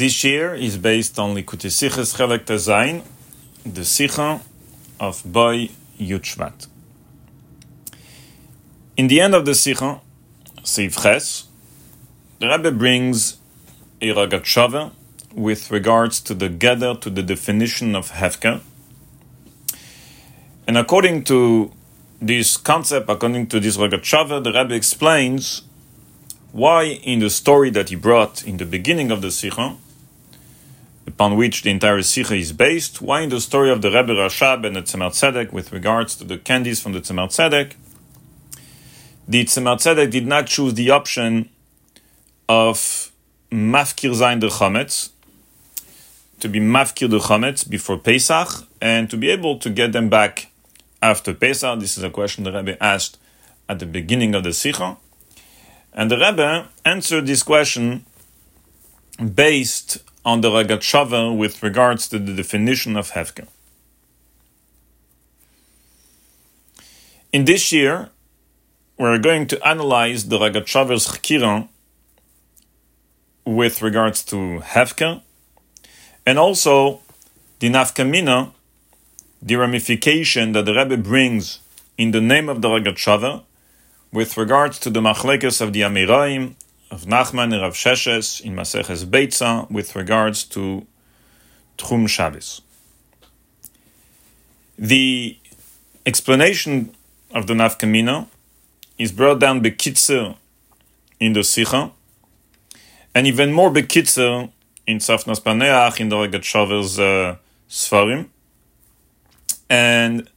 This year is based on Likutei Sichos Chelek Tazayin, the Sicha of Boy Yutshvat. In the end of the Sicha, Seif Ches, the Rebbe brings a Rogatchover with regards to the gather to the definition of Hefker. And according to this concept, according to this Rogatchover, the Rebbe explains why in the story that he brought in the beginning of the Sikha, upon which the entire Sikha is based, why in the story of the Rebbe Rashab and the Tzemach Tzedek with regards to the candies from the Tzemach Tzedek, the Tzemach Tzedek did not choose the option of Mafkir Zain the Chametz, to be Mafkir the Chametz before Pesach, and to be able to get them back after Pesach. This is a question the Rebbe asked at the beginning of the Sikha. And the Rebbe answered this question based on the Rogatchover with regards to the definition of Hefker. In this year, we're going to analyze the Rogatchover's Chkiran with regards to Hefker and also the Nafkamina, the ramification that the Rebbe brings in the name of the Ragatshava with regards to the machlekes of the Amiraim of Nachman and Rav Sheshes in Maseches Beitza with regards to Tchum Shabbos. The explanation of the Nafkamina is brought down bekitzer in the Sikha, and even more bekitzer in Tzafnas Paneach in the Rogatchover's uh, Sfarim. And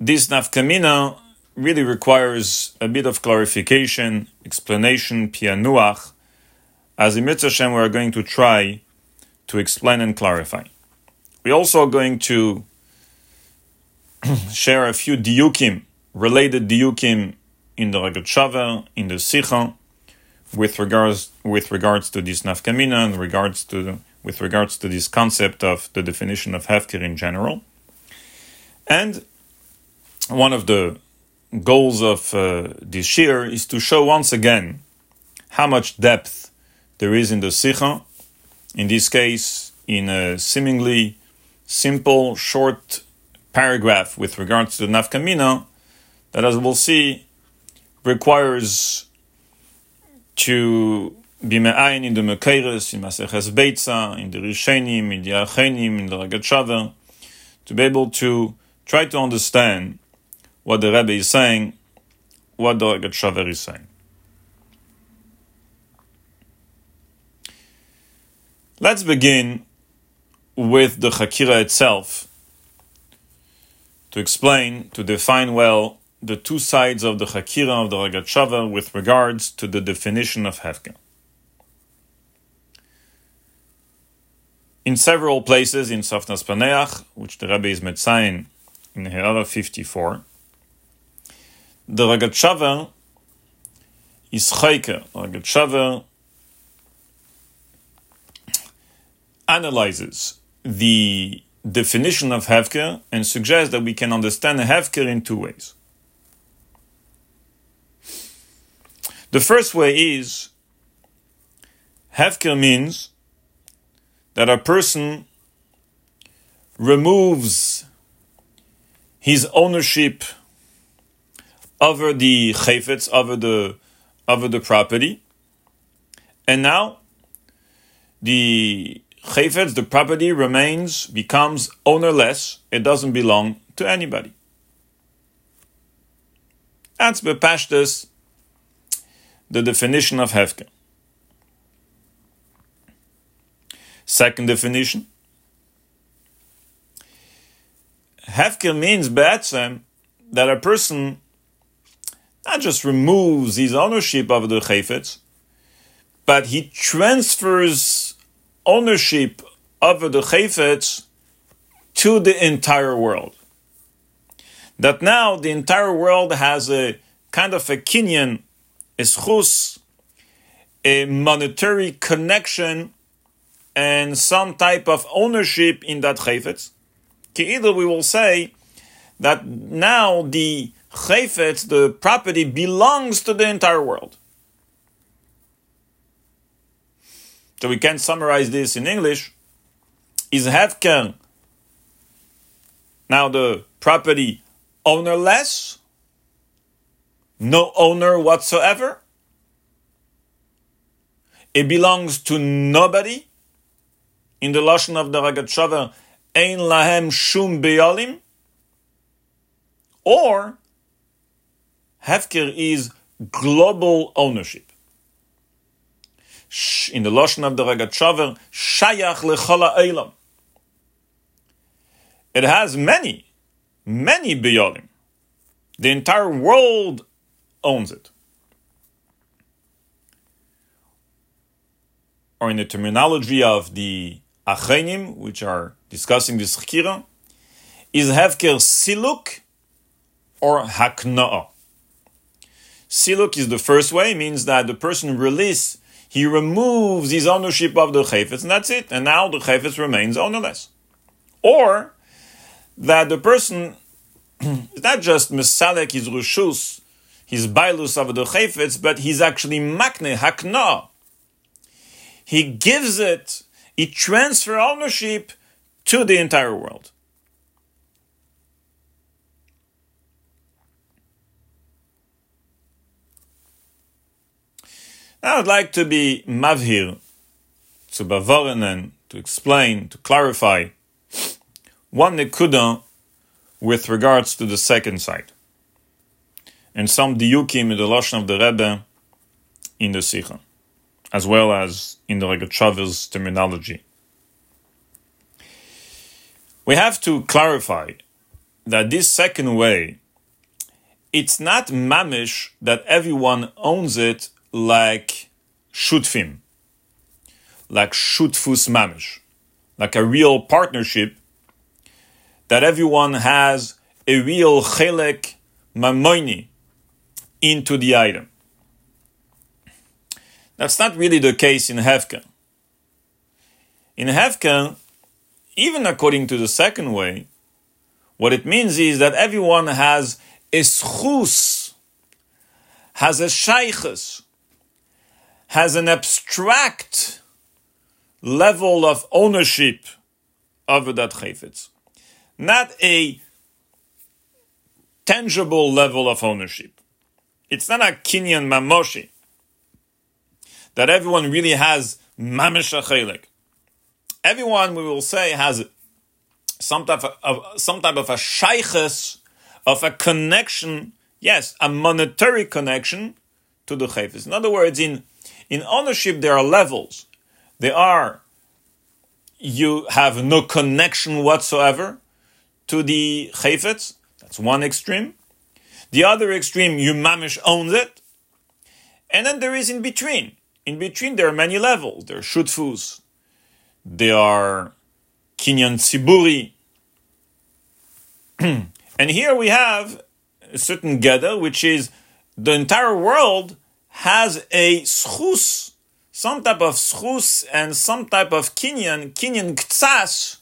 this Nafkamina really requires a bit of clarification, explanation, pianuach, as in Mitzvah we are going to try to explain and clarify. We're also going to share a few diukim, related diukim in the Rogatchover, in the Sikha, with regards with regards to this nafkamina and regards to with regards to this concept of the definition of hefker in general. And one of the goals of uh, this year is to show once again how much depth there is in the Sikha, in this case, in a seemingly simple, short paragraph with regards to the Nafkamina, that as we'll see, requires to be me'ayin in the Mekeiris, in Maseches Beitza, in the Rishenim, in the Achenim, in the Ragat to be able to try to understand what the Rebbe is saying, what the Shaver is saying. Let's begin with the Chakira itself to explain, to define well the two sides of the Chakira of the Ragat with regards to the definition of Hefker. In several places in Tzafnas Paneach, which the Rebbe is Metzayin in He'ara 54, the Ragat is Chayker. Ragat analyzes the definition of Hefker and suggests that we can understand Hefker in two ways. The first way is Hefker means that a person removes his ownership over the chayfetz, over the over the property, and now the chayfetz, the property remains becomes ownerless. It doesn't belong to anybody. That's bepashtus, the definition of hefker. Second definition. Hefker means be'etzem that a person not just removes his ownership of the chayfetz, but he transfers ownership of the chayfetz to the entire world. That now the entire world has a kind of a kinyan, a schus, a monetary connection, and some type of ownership in that chayfetz. Either we will say that now the chayfetz, the property, belongs to the entire world. so we can summarize this in English, is Hefker now the property ownerless? No owner whatsoever? It belongs to nobody? In the Lashon of the Rogatchover, Ein lahem shum beyalim? Or Hefker is global ownership. In the Lashon of the Rogatchover, Shayach lechala eilam. It has many, many beyalim. The entire world owns it. Or in the terminology of the Achenim, which are discussing this chikira, is Hefker Siluk or Hakna'ah. Siluk is the first way, means that the person release, he removes his ownership of the chayfetz, and that's it. And now the chayfetz remains ownerless. Or that the person is not just misalek his rushus, his bailus of the chayfetz, but he's actually makne hakna. He gives it, he transfer ownership to the entire world. Now I'd like to be mavhir, to bavoren to explain, to clarify one nekuda with regards to the second side, and some diukim in the lashon of the Rebbe in the Sikha, as well as in the Rogatchover's terminology. We have to clarify that this second way, it's not mamish that everyone owns it like shutfim, like shutfus mamish, like a real partnership that everyone has a real chelek mamoini into the item. That's not really the case in Hefka. In Hefka, even according to the second way, what it means is that everyone has a schus, has a shaykhus, has an abstract level of ownership of that chayfetz, not a tangible level of ownership. It's not a kinyan mamoshi that everyone really has mamish chelik. Everyone, we will say, has some type of, of some type of a shaykhus, of a connection. Yes, a monetary connection to the chayfetz. In other words, in in ownership, there are levels. There are, you have no connection whatsoever to the chayfetz. That's one extreme. The other extreme, you mamish owns it. And then there is in between. In between, there are many levels. There are shutfus. There are kinyan tziburi. and here we have a certain gather, which is the entire world has a schus, some type of schus and some type of kinyan, kinyan ktsas,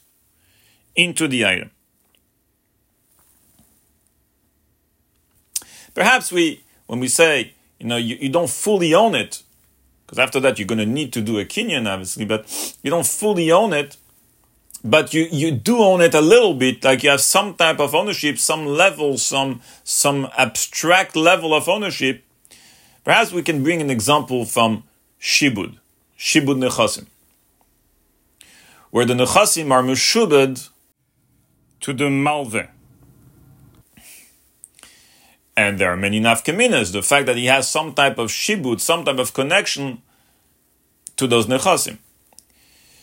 into the item. Perhaps we, when we say, you know, you, you don't fully own it, because after that you're going to need to do a kinyan, obviously, but you don't fully own it, but you, you do own it a little bit, like you have some type of ownership, some level, some, some abstract level of ownership, Perhaps we can bring an example from Shibud, Shibud Nechasim, where the Nechasim are Meshubed to the Malve. And there are many nafkaminas. The fact that he has some type of shibud, some type of connection to those nechasim.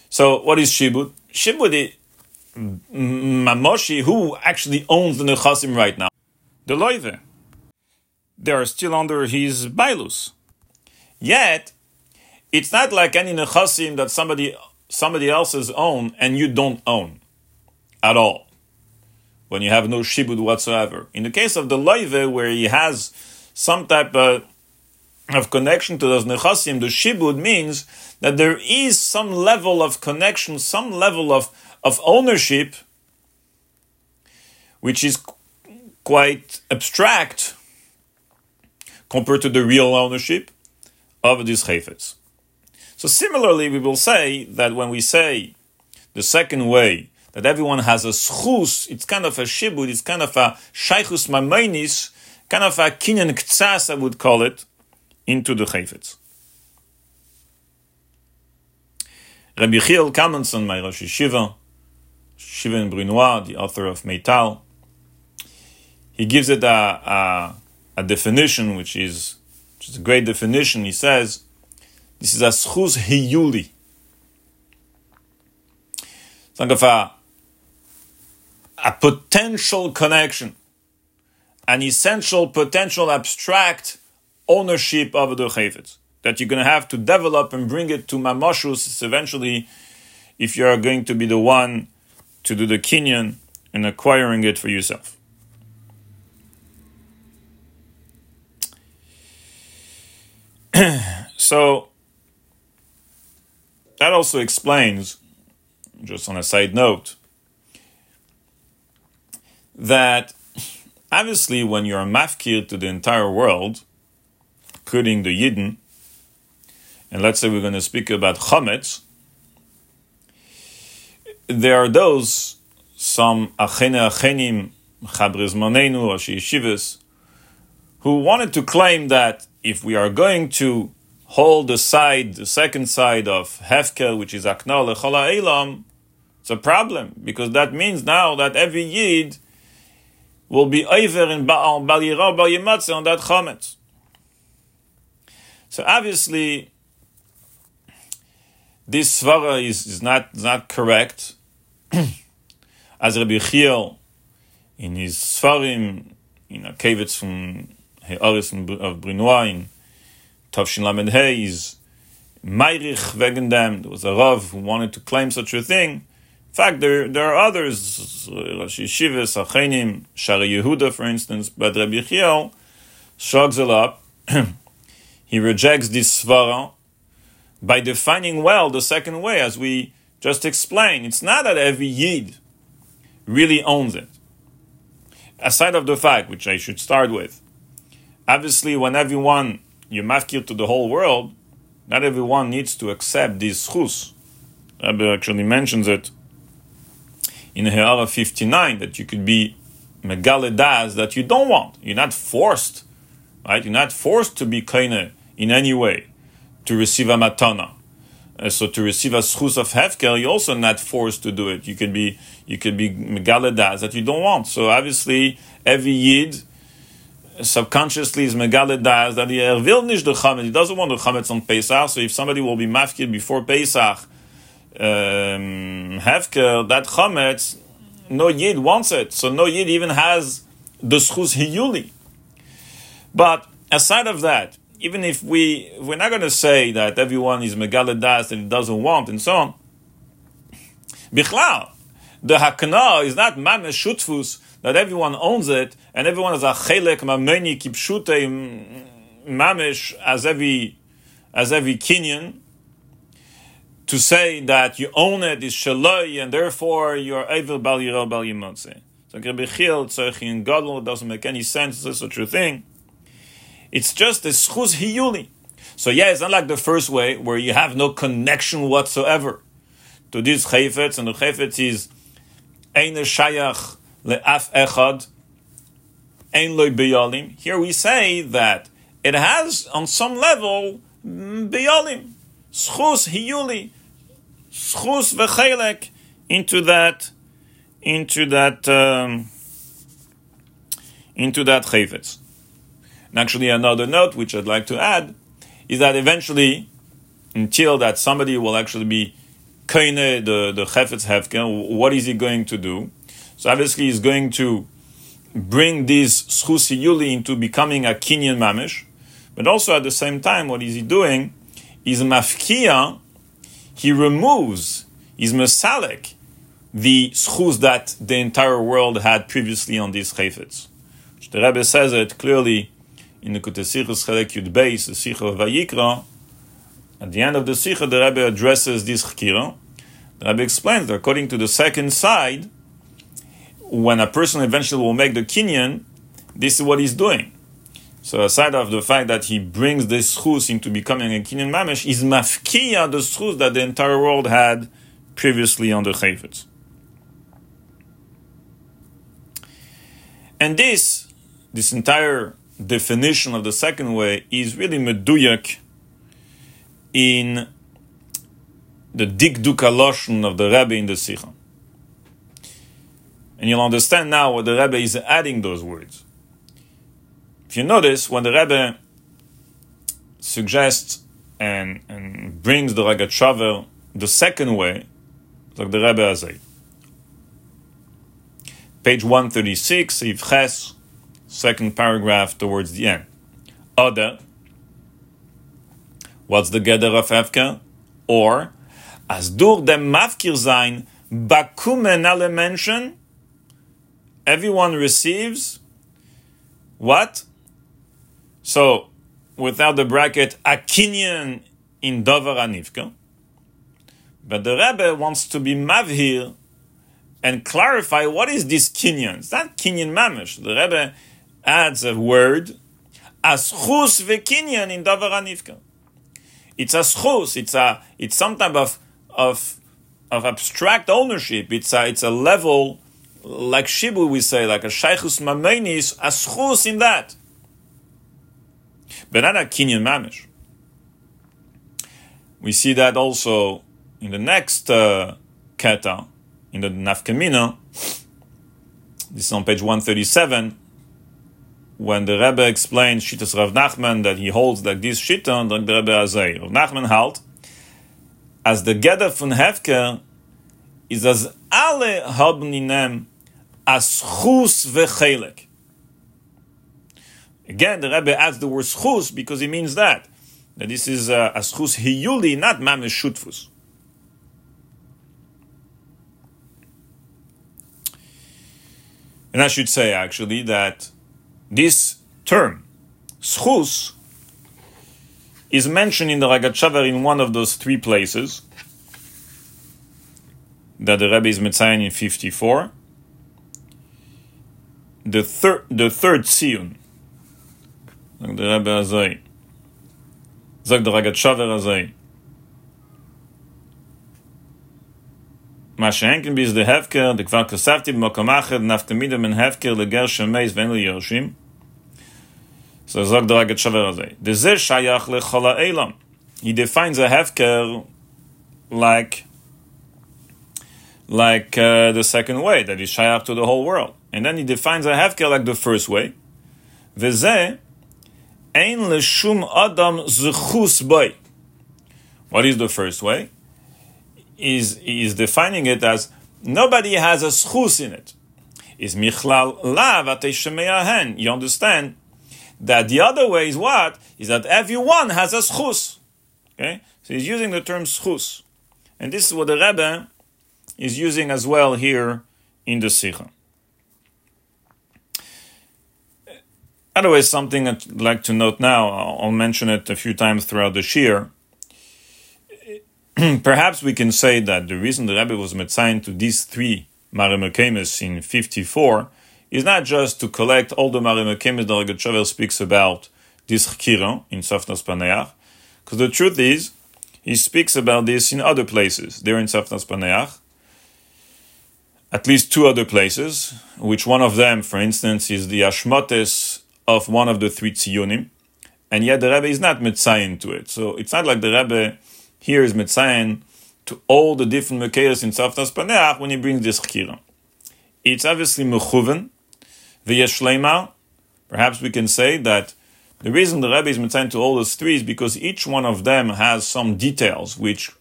So, what is shibud? Shibud is Mamoshi, who actually owns the nechasim right now. The loive they are still under his bailus. Yet, it's not like any nechasim that somebody somebody else's own and you don't own at all. When you have no shibud whatsoever. In the case of the loive, where he has some type of, of connection to those nechasim, the shibud means that there is some level of connection, some level of, of ownership, which is quite abstract compared to the real ownership of these chayfetz. So similarly, we will say that when we say the second way, that everyone has a schus, it's kind of a shibud, it's kind of a shaychus mamainis, kind of a kinyan ktsas, I would call it, into the chayfetz. Rabbi Chiel Kamenson, my Rosh Shiva in Brunoy, the author of Meital, he gives it a, a, a definition, which is, which is a great definition. He says, this is a schuz hiyuli. It's like a, a potential connection, an essential potential abstract ownership of the chayfetz that you're going to have to develop and bring it to mamashus eventually if you are going to be the one to do the kinyan and acquiring it for yourself. so that also explains, just on a side note, that obviously when you're a mafkir to the entire world, including the Yidden, and let's say we're going to speak about chametz, there are those, some achene achenim, chabris manenu, or yeshivas, who wanted to claim that if we are going to hold the side, the second side of hefker, which is akna lechala elam, it's a problem because that means now that every yid will be over in Ba'al Balira Bal on that chametz. So obviously, this svara is, is not not correct. As Rabbi Chiel in his svarim, in a kavitz from He'aris of Brunoy in Tavshin Lamed Hey is Meirich wegen. There was a Rav who wanted to claim such a thing. In fact, there, there are others, Rashi Shivas, Achenim, Shari Yehuda, for instance, but Rabbi Chiel shrugs it up. he rejects this svara by defining well the second way, as we just explained. It's not that every Yid really owns it. Aside of the fact, which I should start with, obviously when everyone, you mafkir to the whole world, not everyone needs to accept this chus. Rabbi actually mentions it in He'ara 59 that you could be megaledas that you don't want. You're not forced, right? You're not forced to be kaine in any way to receive a matana. Uh, so to receive a schus of hefker, you're also not forced to do it. You could be you could be megaledas that you don't want. So obviously, every yid subconsciously is megaledas that he will nicht the chametz. He doesn't want the chametz on Pesach. So if somebody will be mafkir before Pesach, um, hefker that chametz, no yid wants it. So no yid even has the schus hiyuli. But aside of that, even if we we're not going to say that everyone is megaladas and he doesn't want and so on, bichlal, the hakna is not mamish shutfus that everyone owns it and everyone has a chelek mameni kipshute mamish as every as every kinyan. To say that you own it is shaloi and therefore you're evil bal yirah bal yimotze. So Rabbi Chiel Tzorchi Gadol doesn't make any sense. It's such a thing. It's just a schuz hiyuli. So yeah, it's not like the first way where you have no connection whatsoever to this chayfetz, and the chayfetz is ein shayach le'af echad, ein loy beyalim. Here we say that it has on some level beyalim, schuz hiyuli, schuz v'chelek into that, into that, um, into that chayfetz. And actually, another note which I'd like to add is that eventually, until that somebody will actually be kaine the the chefetz hefken, what is he going to do? So obviously, he's going to bring this schusi yuli into becoming a kinyan mamish, but also at the same time, what is he doing? Is mafkia. He removes, is mesalek, the schus that the entire world had previously on these chayfetz. The Rebbe says it clearly in the Kutesichus Chelek Yud Beis, the Sicha of Vayikra, at the end of the Sicha, the Rebbe addresses this Chkira. The Rebbe explains that according to the second side, when a person eventually will make the kinyan, this is what he's doing. So aside of the fact that he brings this schus into becoming a kinyan mamish, is mafkiya the schus that the entire world had previously on the chayfetz. And this, this entire definition of the second way is really meduyak in the dikduk loshen of the Rebbe in the Sikha. And you'll understand now what the Rebbe is adding those words. If you notice, when the Rebbe suggests and, and brings the Ragat the second way, like the Rebbe has Page 136, Ches, second paragraph towards the end. Other, what's the Geder of Hefker? Or, as dur dem Mafkir sein, bakumen alle Menschen, everyone receives what? So, without the bracket, a kinyan in Dover Anivka. But the Rebbe wants to be mavhir and clarify what is this kinyan. It's not kinyan mamish. The Rebbe adds a word, aschus vekinyan in Dover Anivka. It's a. It's a it's some type of of of abstract ownership. It's a it's a level like shibu we say like a shaykhus mameinis a schus in that but not a kinyan mamish. We see that also in the next uh, keta, in the nafkamina. This is on page 137, when the Rebbe explains Shittas Rav Nachman that he holds that this Shitton, like the Rebbe Azay. Rav Nachman halt, as the Geda von Hefker is as alle haben inem as chus vechelek. Again, the Rebbe adds the word schus because it means that. That this is uh, a schus hiyuli, not mamish shutfus. And I should say actually that this term, schus, is mentioned in the Ragat in one of those three places that the Rebbe is Metzayan in 54. The third, the third Siyun, the rabbi says, Zag the Rogatchover Azai, Masha the Hefker, the Kvar Kosavtib, Mokamachet, Naftamidim, and Hefker, the Ger Shemeis, Venu Yerushim, So Zag the Rogatchover Azai, the Shayach Lechola Eilam, he defines a Hefker like like uh, the second way, that is shayach to the whole world. And then he defines a hefker like the first way. Ein leshum adam. What is the first way? Is is defining it as nobody has a schus in it. Is michlal lav You understand that the other way is what? Is that everyone has a schus. Okay, so he's using the term schus, and this is what the Rebbe is using as well here in the Sikha. Otherwise, something I'd like to note now, I'll mention it a few times throughout the Shir. Perhaps we can say that the reason the Rebbe was metzayin to these three Marimakemis in 54 is not just to collect all the Marimakemis that Rogatchover speaks about this Chkiron in Tzafnas Paneach, because the truth is, he speaks about this in other places. There in Tzafnas Paneach, at least two other places, which one of them, for instance, is the Ashmotes of one of the three tziyunim, and yet the Rebbe is not mitzayin to it. So it's not like the Rebbe here is mitzayin to all the different mekayos in Tzafnas Paneach when he brings this chkira. It's obviously mechuven, v'yeshleima. Perhaps we can say that the reason the Rebbe is mitzayin to all those three is because each one of them has some details which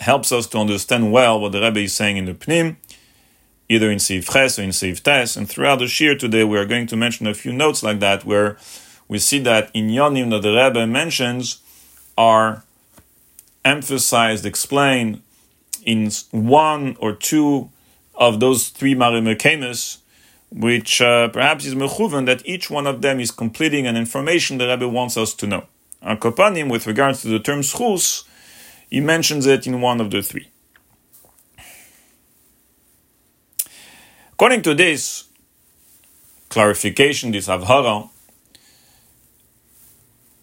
helps us to understand well what the Rebbe is saying in the Pnim, either in Seif Ches or in Seif Tes. And throughout the Shir today, we are going to mention a few notes like that, where we see that in Yonim that the Rebbe mentions are emphasized, explained in one or two of those three Marimekemis, which uh, perhaps is mechuven that each one of them is completing an information the Rebbe wants us to know. Kopanim, with regards to the term schus, he mentions it in one of the three. According to this clarification, this avhara,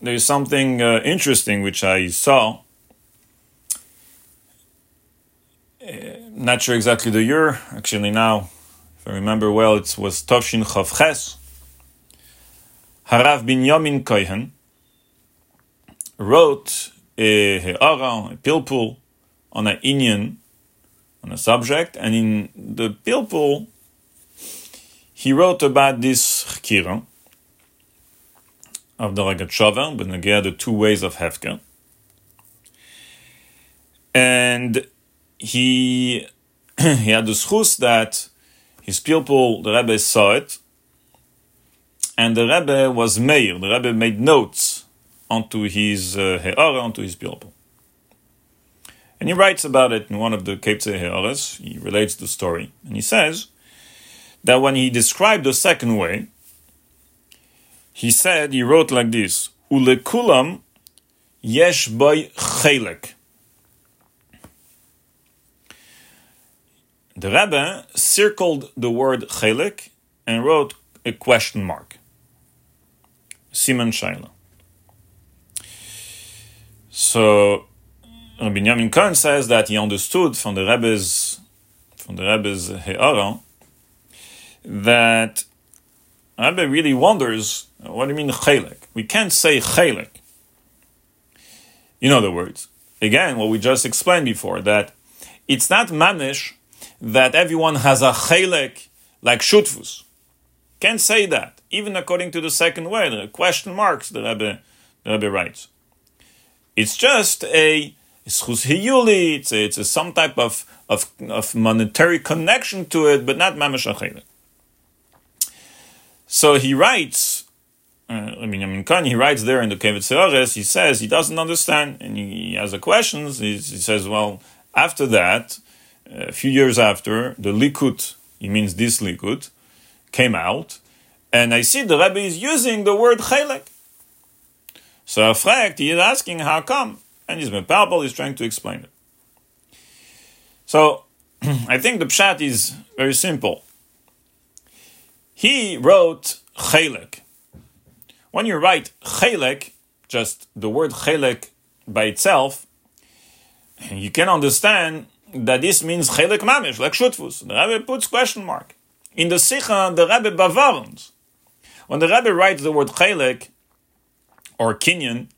there's something uh, interesting which I saw. Uh, not sure exactly the year. Actually, now, if I remember well, it was Tovshin Chavches. Harav Binyamin Kohen wrote a he'ara, a pilpul, on an Indian, on a subject, and in the pilpul, he wrote about this chkira of the Rogatchover, but again, the two ways of Hefker. And he he had the schus that his pilpul, the Rebbe saw it, and the Rebbe was mayor. The Rebbe made notes onto his uh, onto his pilpul. And he writes about it in one of the Kepze He'aras. He relates the story. And he says that when he described the second way, he said, he wrote like this, Ulekulam yesh boy chelek. The Rebbe circled the word chelek and wrote a question mark. Simon Shaila. So Rabbi Yamin Cohen says that he understood from the Rebbe's from the Rebbe's He'ara that Rebbe really wonders what do you mean chelek? We can't say chelek. In other words, again, what we just explained before that it's not manish that everyone has a chelek like shutfus. Can't say that. Even according to the second way, the question marks the Rebbe, the Rebbe writes. It's just a schus it's, a, it's a, some type of, of, of monetary connection to it, but not mamash. So he writes, uh, I mean, I mean, Khan, he writes there in the Kevet Seores, he says he doesn't understand, and he, has a question. He, he, says, well, after that, a few years after, the Likud, he means this Likud, came out, and I see the Rebbe is using the word chelek. So fact, he is asking how come, and he's been palpable, he's trying to explain it. So I think the pshat is very simple. He wrote chelek. When you write chelek, just the word chelek by itself, you can understand that this means chelek mamish, like shutfus. The Rebbe puts question mark. In the Sikha, the Rebbe bavarns. When the Rebbe writes the word chelek or kinyan,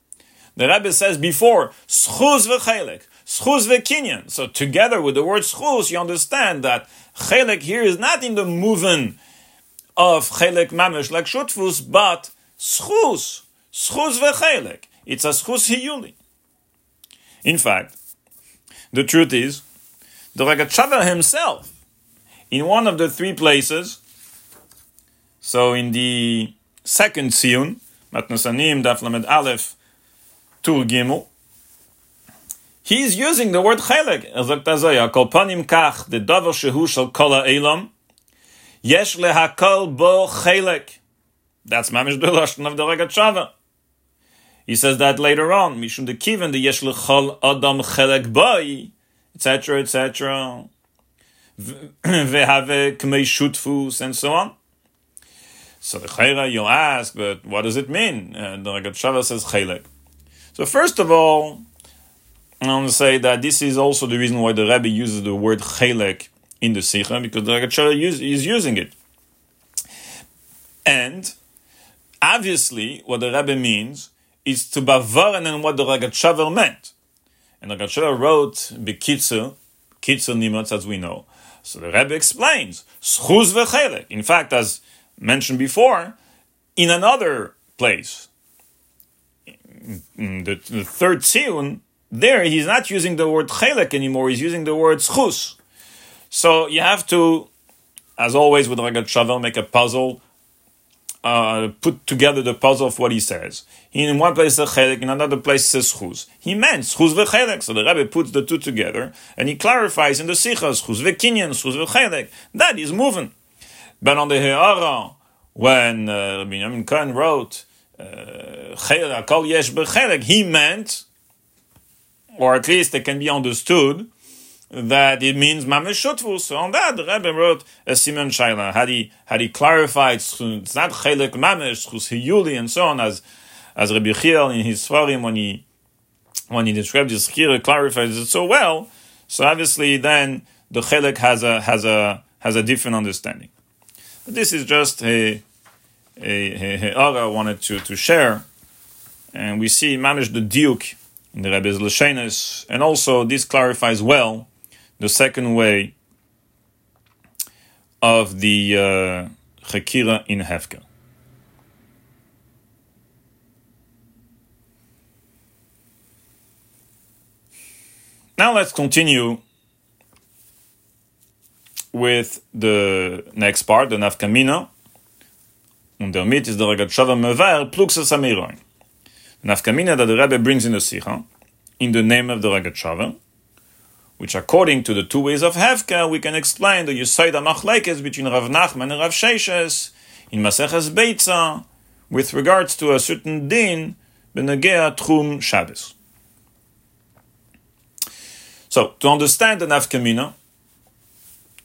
the Rebbe says before schuz v'chelek, schuz v'kinyan. So together with the word schuz, you understand that chelek here is not in the movement of chelek mamish like shutfus, but schuz, schuz v'chelek. It's a schuz hiyuli. In fact, the truth is, the Rogatchover himself in one of the three places. So in the second Siyun, Matnasanim, Daf Lamed Aleph, Tur Gimel, he's using the word chelek. Kol panim kach, the davar shehu shel kol ha'elam, yesh lehakol bo chelek. That's mamish the lashon of the Rogatchover. He says that later on, mishum de kiven the yesh lechol adam chelek boy, etc., etc vehave kmei shutfus, and so on. So the chayra, you'll ask, but what does it mean? And the Rogatchover says chelek. So first of all, I want to say that this is also the reason why the Rebbe uses the word chelek in the Sikha, because the Rogatchover is using it. And obviously, what the Rebbe means is to bavaren and what the Rogatchover meant. And the Rogatchover wrote Bekitzel, Kitzel Nimotz, as we know, so the Rebbe explains, schuz. In fact, as mentioned before, in another place, in the, the third tziyun, there he's not using the word chelek anymore, he's using the word schus. So you have to, as always with Rogatchover, make a puzzle uh, put together the puzzle of what he says. In one place says chelik, in another place says chuz. He meant chuz v'chelik. So the Rebbe puts the two together and he clarifies in the sichas chuz v'kinyan, chuz v'chelik. That is moving. But on the He'ara, when uh, Rabbi Yamin Cohen wrote uh, yesh b'chelik, he meant, or at least it can be understood, that it means mamish shutfus. So on that, the Rebbe wrote a Simon Shaila. Had he had he clarified it's not chelik mamish chus hiyuli and so on as as Rabbi Chiel in his Svarim when he when he describes this Chira clarifies it so well. So obviously, then the Chelek has a has a has a different understanding. But this is just a a, a, wanted to, to share, and we see manage the Duke in the Rebbe's Lashenis, and also this clarifies well the second way of the uh, Chekira in Hefka. Now let's continue with the next part, the Nafkamina. Und damit ist der Rogatchover Mevar Pluxas Amiroin. Nafkamina that the Rebbe brings in the Sikha, in the name of the Rogatchover, which according to the two ways of Hefka, we can explain the Yisayda Machlekes between Rav Nachman and Rav Sheshes in Maseches Beitza with regards to a certain din benegea Tchum Shabbos. So, to understand the Nafkamina,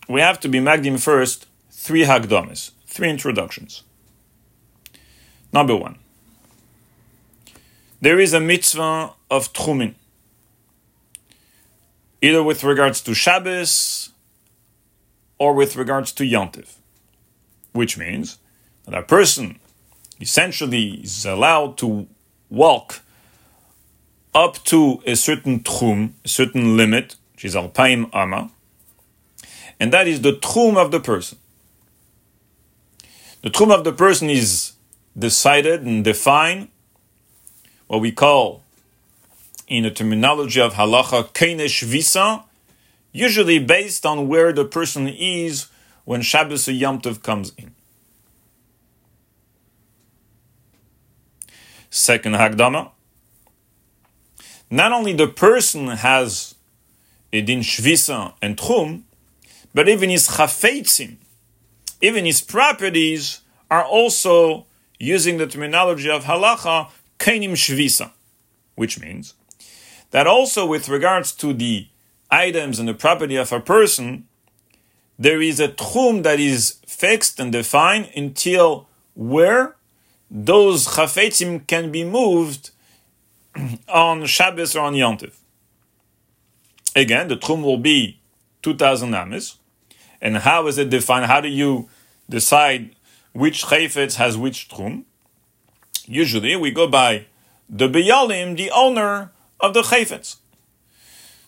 we have to be Magdim first three Hagdamis, three introductions. Number one, there is a mitzvah of Tchumin, either with regards to Shabbos or with regards to Yontif, which means that a person essentially is allowed to walk up to a certain tchum, a certain limit, which is alpaim ama, and that is the tchum of the person. The tchum of the person is decided and defined, what we call, in the terminology of halacha, kenesh visa, usually based on where the person is when Shabbos or Yom Tov comes in. Second Hagdama, not only the person has a din shvisa and tchum, but even his chafetzim, even his properties are also using the terminology of halacha kenim shvisa, which means that also with regards to the items and the property of a person, there is a tchum that is fixed and defined until where those chafetzim can be moved on Shabbos or on Yontiv. Again, the tchum will be 2,000 amis. And how is it defined? How do you decide which chayfetz has which tchum? Usually we go by the beyalim, the owner of the chayfetz.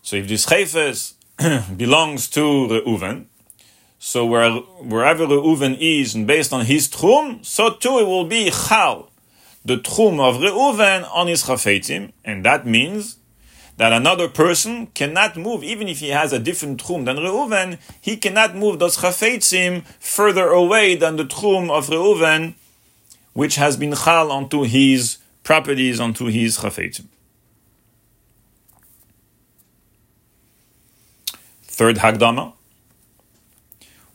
So if this chayfetz belongs to Reuven, so where, wherever Reuven is, and based on his tchum, so too it will be chal the tchum of Reuven on his chafetzim, and that means that another person cannot move, even if he has a different tchum than Reuven, he cannot move those chafetzim further away than the tchum of Reuven, which has been chal onto his properties, onto his chafetzim. Third Hagdama.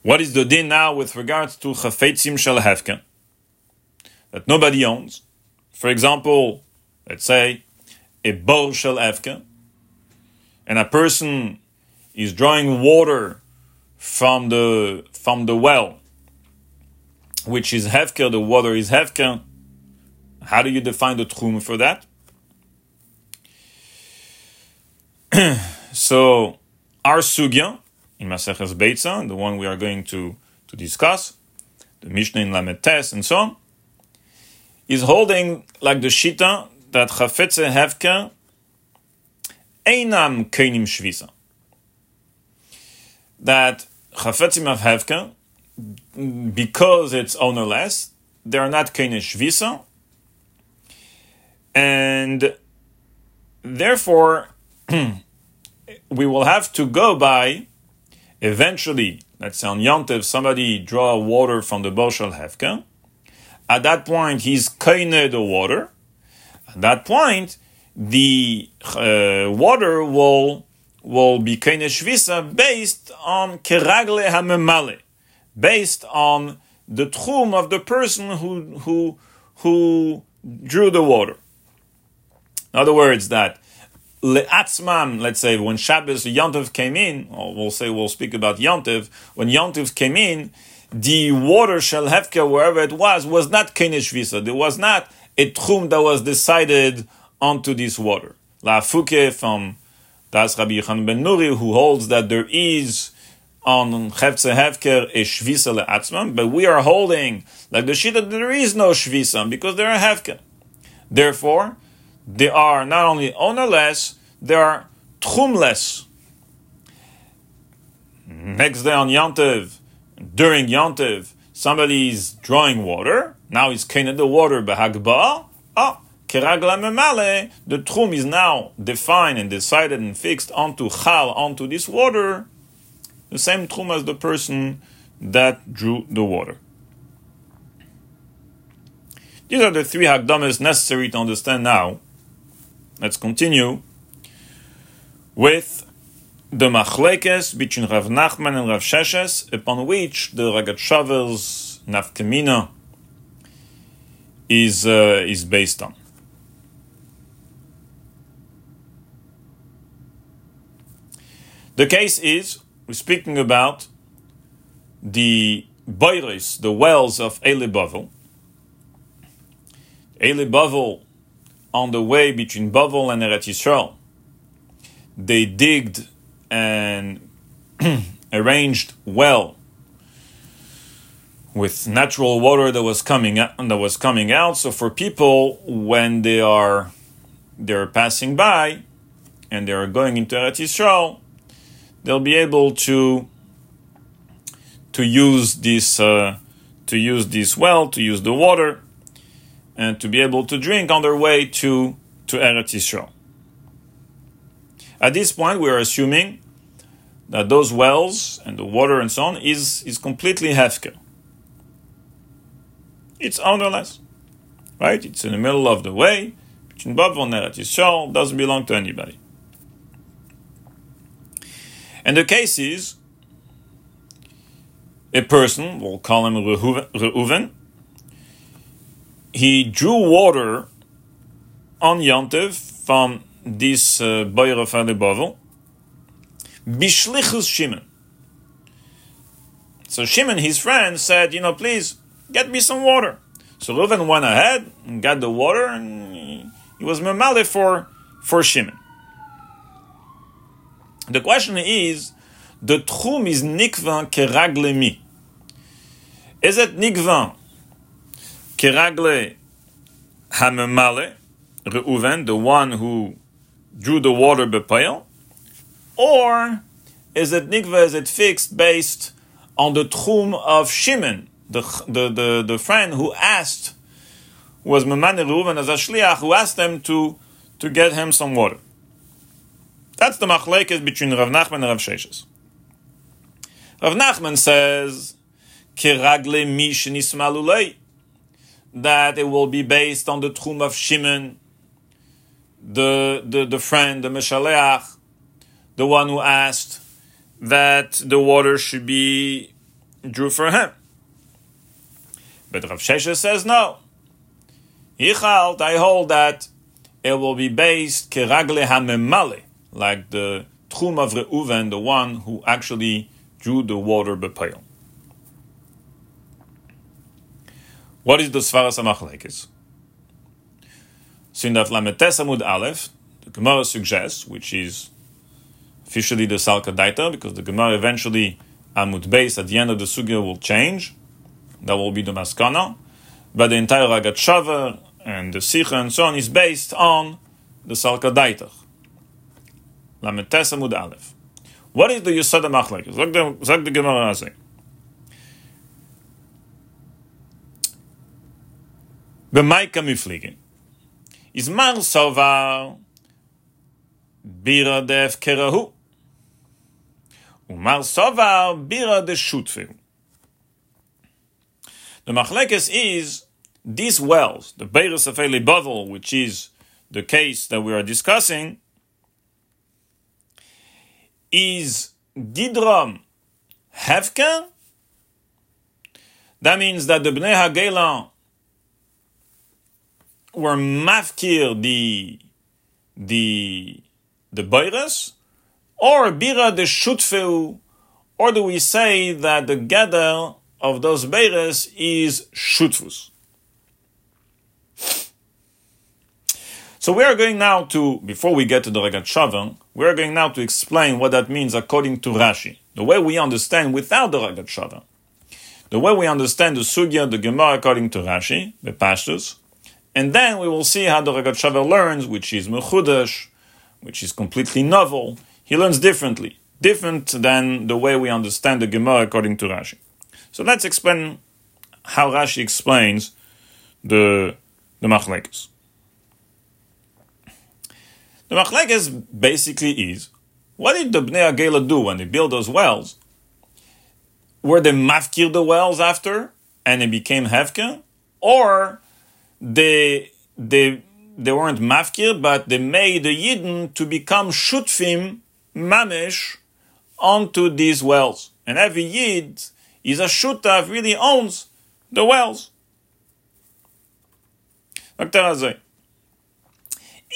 What is the din now with regards to chafetzim shel hefken? That nobody owns. For example, let's say a bowl shel efka, and a person is drawing water from the from the well, which is hefker. The water is hefker. How do you define the tchum for that? so, our sugya in Maseches Beitza, the one we are going to to discuss, the Mishnah in Lamed Tes, and so on is holding like the Shita that Chafetze Hevke Einam Keinim Shvisa. That Chafetzim of Hevke, because it's ownerless, they are not Keinim Shvisa, and therefore we will have to go by eventually, let's say on Yontev, somebody draw water from the Boshel Hefka, at that point, he's kaine the water. At that point, the uh, water will will be kaine shvisa based on keragle hamemale, based on the tchum of the person who who who drew the water. In other words, that le'atzman, let's say when Shabbos Yontiv came in, we'll say we'll speak about Yontiv, when Yontiv came in, the water shall hefker wherever it was was not kenesh visa. There was not a tchum that was decided onto this water. La Fuke from Das Rabbi Yochanan ben Nuri, who holds that there is on Chevtze Hefker a Shvisa le'atzman, but we are holding, like the Shita, there is no Shvisa because there are Hefker. Therefore, they are not only ownerless, they are tchumless. Next day on Yantiv, during Yantiv, somebody is drawing water. Now he's cleaning the water behagba. Oh, keragla memale. The tchum is now defined and decided and fixed onto chal, onto this water. The same tchum as the person that drew the water. These are the three hakdamas necessary to understand now. Let's continue with the machlekes between Rav Nachman and Rav Sheshes, upon which the Rogatchover's nafkamina is uh, is based on. The case is we're speaking about the boiris, the wells of Eli Bavel. Eli Bavel, on the way between Bavel and Eretz Yisrael, they digged and arranged well with natural water that was coming out, that was coming out. So for people when they are they're passing by and they are going into Eretz Yisrael, they'll be able to to use this uh, to use this well, to use the water, and to be able to drink on their way to to Eretz Yisrael. At this point, we are assuming that those wells and the water and so on is, is completely hefker. It's ownerless, right? It's in the middle of the way between Bavel and Eretz Yisrael, doesn't belong to anybody. And the case is a person, we'll call him Reuven, he drew water on Yantiv from this uh, Boyer Bavel, Bishlichus Shimon. So Shimon, his friend, said, you know, please get me some water. So Reuven went ahead and got the water, and he was memale for for Shimon. The question is, the tchum is nikvan keragle Is it nikvan keragle hamemale, Reuven, the one who drew the water bepail, or is it nikva, is it fixed based on the tchum of Shimon, the, the, the, the friend who asked, was Mamane Reuven as a shliach, who asked them to, to get him some water. That's the machlekes between Rav Nachman and Rav Sheshes. Rav Nachman says, Kiragle mish nismalulei, that it will be based on the tchum of Shimon, the, the, the friend, the Meshaleach, the one who asked that the water should be drew for him. But Rav Sheshes says no. I hold that it will be based keragle hamemale, like the tchum of Reuven, the one who actually drew the water bepayel. What is the Svaras HaMachlekes? So in the Lametes Amud Aleph, the Gemara suggests, which is officially the Salka Daita, because the Gemara eventually Amud Beis at the end of the Sugya will change. That will be the Maskana. But the entire Rogatchover and the Sikha and so on is based on the Salka Daita. Lametes Amud Aleph. What is the Yusad HaMachlek? Zag the Gemara Azay. B'maika mifligin. Is mar sovar bira def kerahu. Umar sovar bira de. The machlekes is these wells, the Beiras of Eli Bavel, which is the case that we are discussing, is Gidram Hefker. That means that the Bnei HaGelah were mafkir the the the Beiras, or bira the shutfeu, or do we say that the gather of those beiras is shutfus? So we are going now to, before we get to the Rogatchover, we are going now to explain what that means according to Rashi. The way we understand without the Rogatchover. The way we understand the Sugya, the Gemara according to Rashi, the Pashtus. And then we will see how the Shavan learns, which is Mechudash, which is completely novel. He learns differently. Different than the way we understand the Gemara according to Rashi. So let's explain how Rashi explains the, the Machlekes. The machlekes basically is, what did the Bnei Agela do when they built those wells? Were they mafkir the wells after and it became hefker? Or they, they, they weren't mafkir, but they made the Yidden to become shutfim, mamish, onto these wells. And every Yid is a shutav, really owns the wells.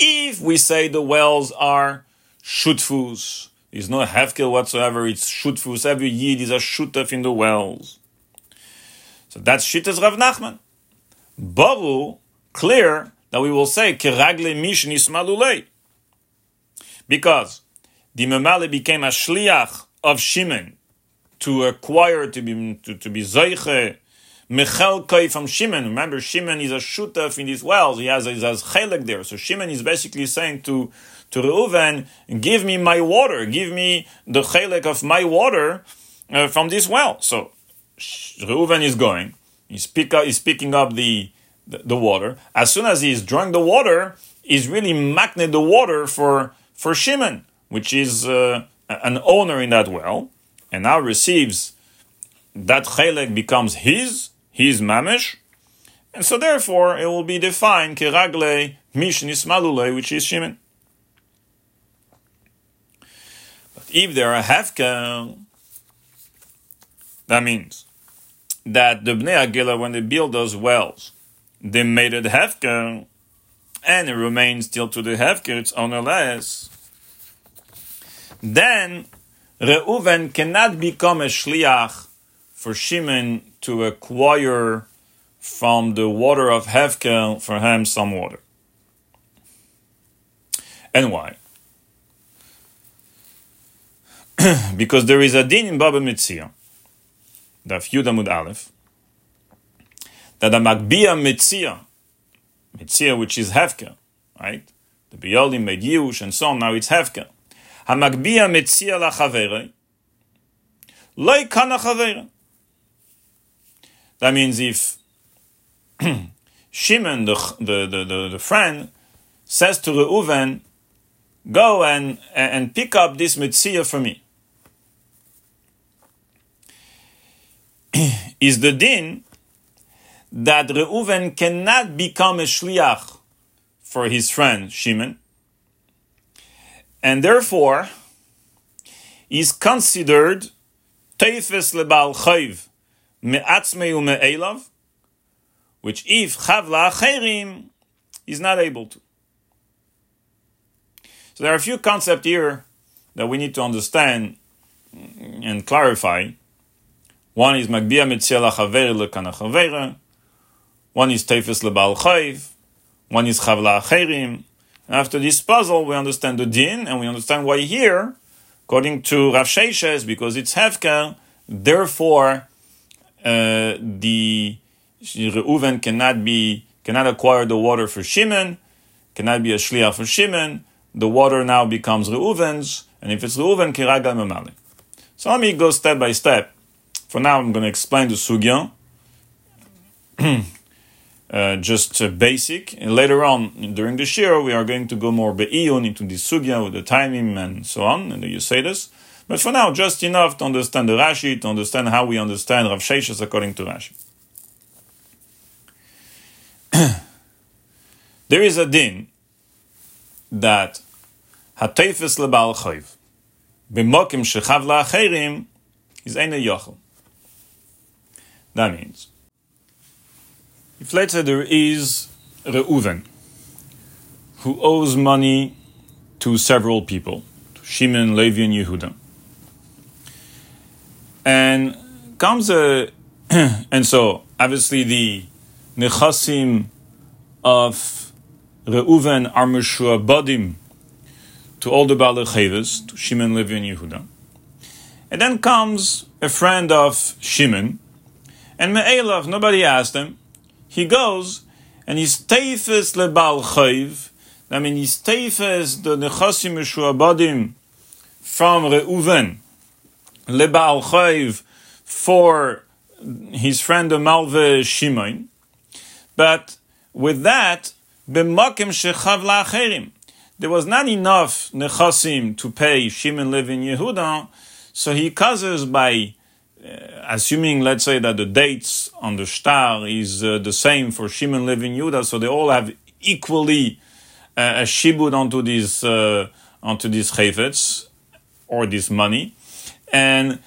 If we say the wells are shutfus, there's no hefker whatsoever, it's shutfus, every yid is a shutaf in the wells. So that's shittas Rav Nachman. Baru, clear that we will say, keragle mishin ismalulei. Because the Memale became a shliach of Shimon to acquire, to be, to, to be zeiche, Michel Koi from Shimon. Remember, Shimon is a shutaf in these wells. He has, he has chelek there. So Shimon is basically saying to, to Reuven, give me my water. Give me the chelek of my water uh, from this well. So Reuven is going. He's, pick up, he's picking up the, the, the water. As soon as he's drawing the water, he's really magnet the water for, for Shimon, which is uh, an owner in that well, and now receives that chelek becomes his, his mamish, and so therefore it will be defined kiragle mishnis malule, which is Shimon. But if there are hefka, that means that the Bnei Agila, when they build those wells, they made it hefka, and it remains still to the hefka, it's ownerless. Then Reuven cannot become a shliach for Shimon to acquire from the water of Hefkel for him some water. And why? because there is a din in Baba Mitzia, the Yudamud Aleph, that the Magbia Mitzia, Mitzia which is Hefkel, right? The Biolim made Yush and so on, now it's Hefkel. Hamagbia Mitzia la Chavere, Loi Kana Chavere. That means if Shimon, the, the, the, the, friend, says to Reuven, go and, and pick up this mitzvah for me. is the din that Reuven cannot become a shliach for his friend Shimon, and therefore is considered teifes lebal chayv, me'atzmei me'elav, which if chavla acherim, is not able to. So there are a few concepts here that we need to understand and clarify. One is magbia mitziel chaver lekana chavera. One is tefes lebal chayv. One is chavla acherim. After this puzzle, we understand the din and we understand why here, according to Rav Sheshes, because it's hefker, therefore uh, the Reuven cannot be cannot acquire the water for Shimon, cannot be a shliach for Shimon. The water now becomes Reuven's, and if it's Reuven, kiraga memale. So let me go step by step. For now, I'm going to explain the sugya, uh, just uh, basic. And later on, during the shir, we are going to go more be'iyun into the sugya with the timing and so on, and you say this. But for now, just enough to understand the Rashi, to understand how we understand Rav Sheshes according to Rashi. there is a din that hatefes lebal chayv b'mokim shechav la'acherim is ein yochel. That means, if let's say there is Reuven who owes money to several people, to Shimon, Levi, and Yehuda, and comes a, and so obviously the nechasim of Reuven are Bodim to all the Balachevas, to Shimon, Levi, and Yehuda. And then comes a friend of Shimon, and Me'elav, nobody asked him. He goes and he's teifes lebal chayv. I mean, he's teifes the nechasim mishuabadim from Reuven lebal chayv for his friend the Malve Shimon. But with that, b'makim shechav la'acherim. There was not enough nechasim to pay Shimon Levi Yehuda, so he causes by assuming, let's say, that the dates on the star is uh, the same for Shimon, Levi, Yehuda, so they all have equally uh, a shibud onto these uh, onto these chayfetz or this money, and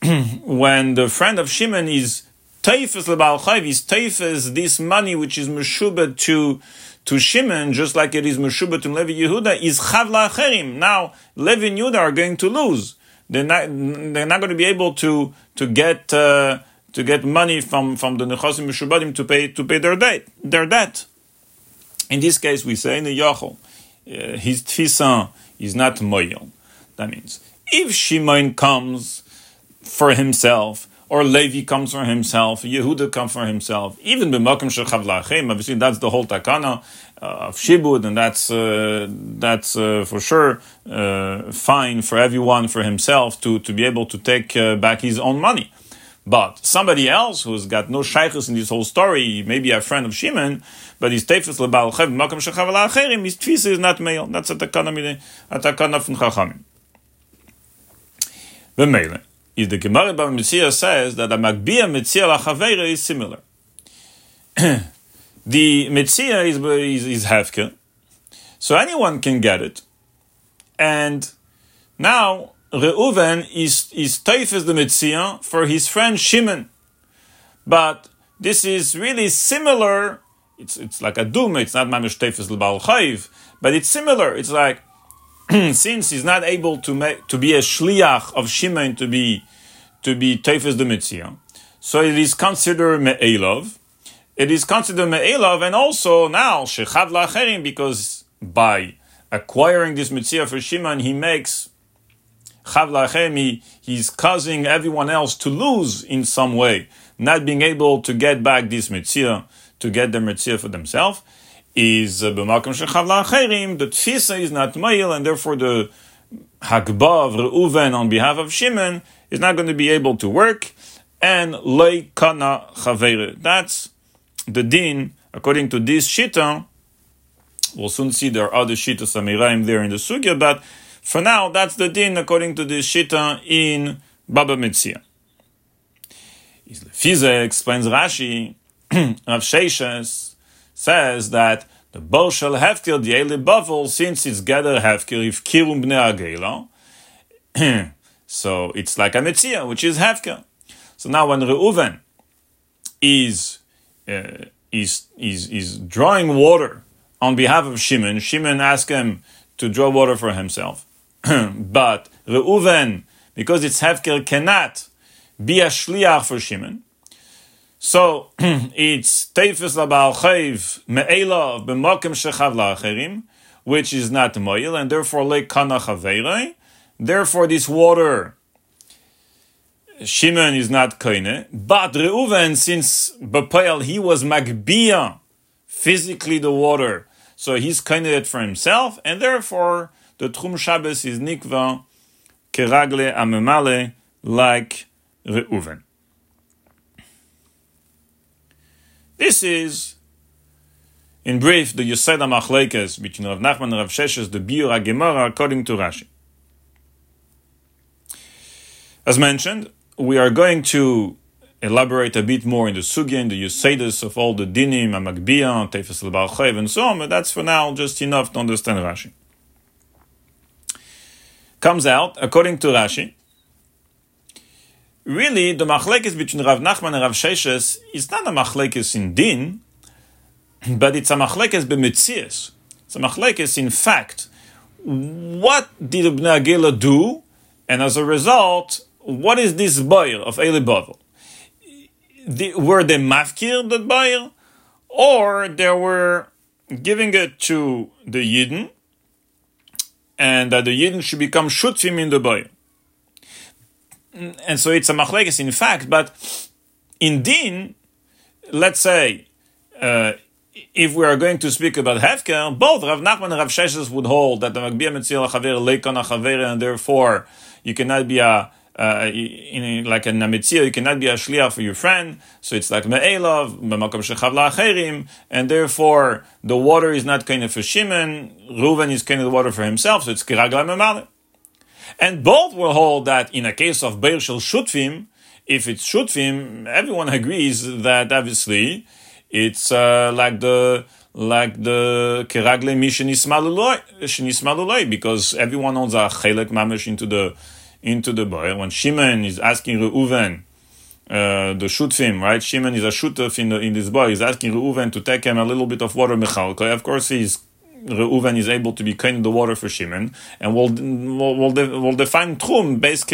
when the friend of Shimon is teifes lebal chayv, is teifes this money which is meshubed to to Shimon, just like it is meshubed to Levi Yehuda, is chav la'acherim. Now Levi and Yehuda are going to lose they're not they're not going to be able to to get uh, to get money from from the nechasim mishubadim to pay to pay their debt their debt. In this case, we say in the yachol, uh, his tfisa is not moyel. That means if Shimon comes for himself or Levi comes for himself, Yehuda comes for himself, even b'makom shechavlachem. Obviously, that's the whole takana of shibud, and that's uh, that's uh, for sure uh, fine for everyone for himself to to be able to take uh, back his own money. But somebody else who's got no shaykhs in this whole story, maybe a friend of Shimon, but his tefes lebal chev makom shechavlachem. His tefis is not male. That's a takana a takana from chachamim. V'meile is the Gemara Bava Metzia says that a Magbia Metzia Lachavera is similar. the Metzia is, is, is so anyone can get it. And now Reuven is, is Teifes the Metzia for his friend Shimon. But this is really similar. It's, it's like a doom, it's not Mamish Teifes L'Bal Chayiv, but it's similar. It's like since he's not able to make to be a shliach of Shimon to be to be Tefes the Mitzia, so it is considered me'elov. It is considered me'elov, and also now shechav la'acherim because by acquiring this Mitzia for Shimon, he makes chav la'acherim. He, he's causing everyone else to lose in some way, not being able to get back this Mitzia to get the Mitzia for themselves is uh, b'makom shechav la'acherim, the tfisa is not ma'il, and therefore the Hagbah of Reuven on behalf of Shimon is not going to be able to work, and lei kana chavere. That's the din according to this shita. We'll soon see there are other shitas amiraim there in the sugya, but for now that's the din according to this shita in Baba Mitzia. Fize explains Rashi, Rav Sheshes says that the Bo shall hefkir the Eli Bavel, since it's gather hefkir if kirum so it's like a metzia, which is hefkir. So now when Reuven is, uh, is, is, is drawing water on behalf of Shimon, Shimon asks him to draw water for himself. but Reuven, because it's hefker, cannot be a shliach for Shimon. So it's teifes labal chayv me'elav b'mokem shechav la'acherim, which is not moil, and therefore le kana. Therefore, this water, Shimon is not koine, but Reuven, since b'poel he was magbia, physically the water, so he's koine for himself, and therefore the Tchum Shabbos is nikva keragle amemale like Reuven. This is, in brief, the Yoseda Machlekes between Rav Nachman and Rav Sheshes, the Biur HaGemara, according to Rashi. As mentioned, we are going to elaborate a bit more in the sugya, in the Yosedus of all the dinim, Amagbia, Tefes al and so on, but that's for now just enough to understand Rashi. Comes out, according to Rashi, really the machlekes between Rav Nachman and Rav Sheshes is not a machlekes in din, but it's a machlekes b'metzias. It's a machlekes in fact. What did Ibn Agila do? And as a result, what is this boil of Eli Bavel? The, were they mafkir that boil? Or they were giving it to the Yidden, and that the Yidden should become Shutfim in the boy. And so it's a machlekes in fact, but in din, let's say, uh, if we are going to speak about Hefker, both Rav Nachman and Rav Sheshes would hold that the Magbia Metzil Chaver Leikon Chaver, and therefore you cannot be a uh, in, like a namitzia, you cannot be a shliach for your friend. So it's like me'elav, b'makom shechav la'acherim, and therefore the water is not kind of for Shimon, Reuven is kind of the water for himself, so it's kiragla memale. And both will hold that in a case of Beir Shel Shutfim, if it's Shutfim, everyone agrees that obviously it's uh, like the like the keragle mission ismaluloi because everyone owns a chelek mamish into the into the boy. When Shimon is asking Reuven, uh, the shutfim, right? Shimon is a shutuf in in this boy. He's asking Reuven to take him a little bit of water mechalka. Of course, he's Reuven is able to be kind the water for Shimon, and will will will, will define Tchum based.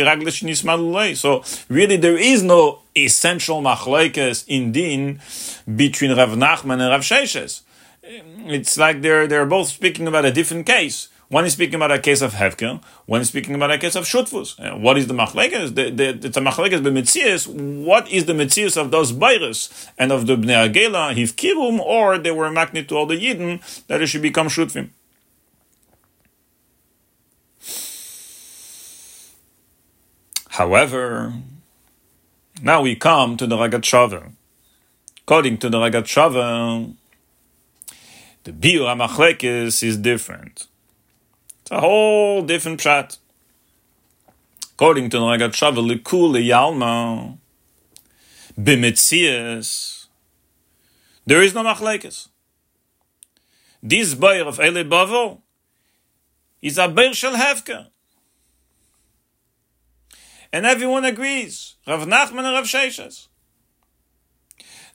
So really, there is no essential machlekes in din between Rav Nachman and Rav Sheshes. It's like they're they're both speaking about a different case. One is speaking about a case of Hefker, one is speaking about a case of Shutfus. Uh, what is the Machlekes? The, the, it's a Machlekes b'Metzias. What is the Metzias of those Bayris and of the Bnei Agela, Hivkirum, or they were magnet to all the Yidden that it should become Shutfim? However, now we come to the Ragat According to the Ragat the Biur HaMachlekes is different. It's a whole different pshat. According to the Rogatchover, Yalma, Bimitzias, there is no machlekes. This Bayer of Ele Bavel is a Bayer Shel Hefka. And everyone agrees. Rav Nachman and Rav Sheshes.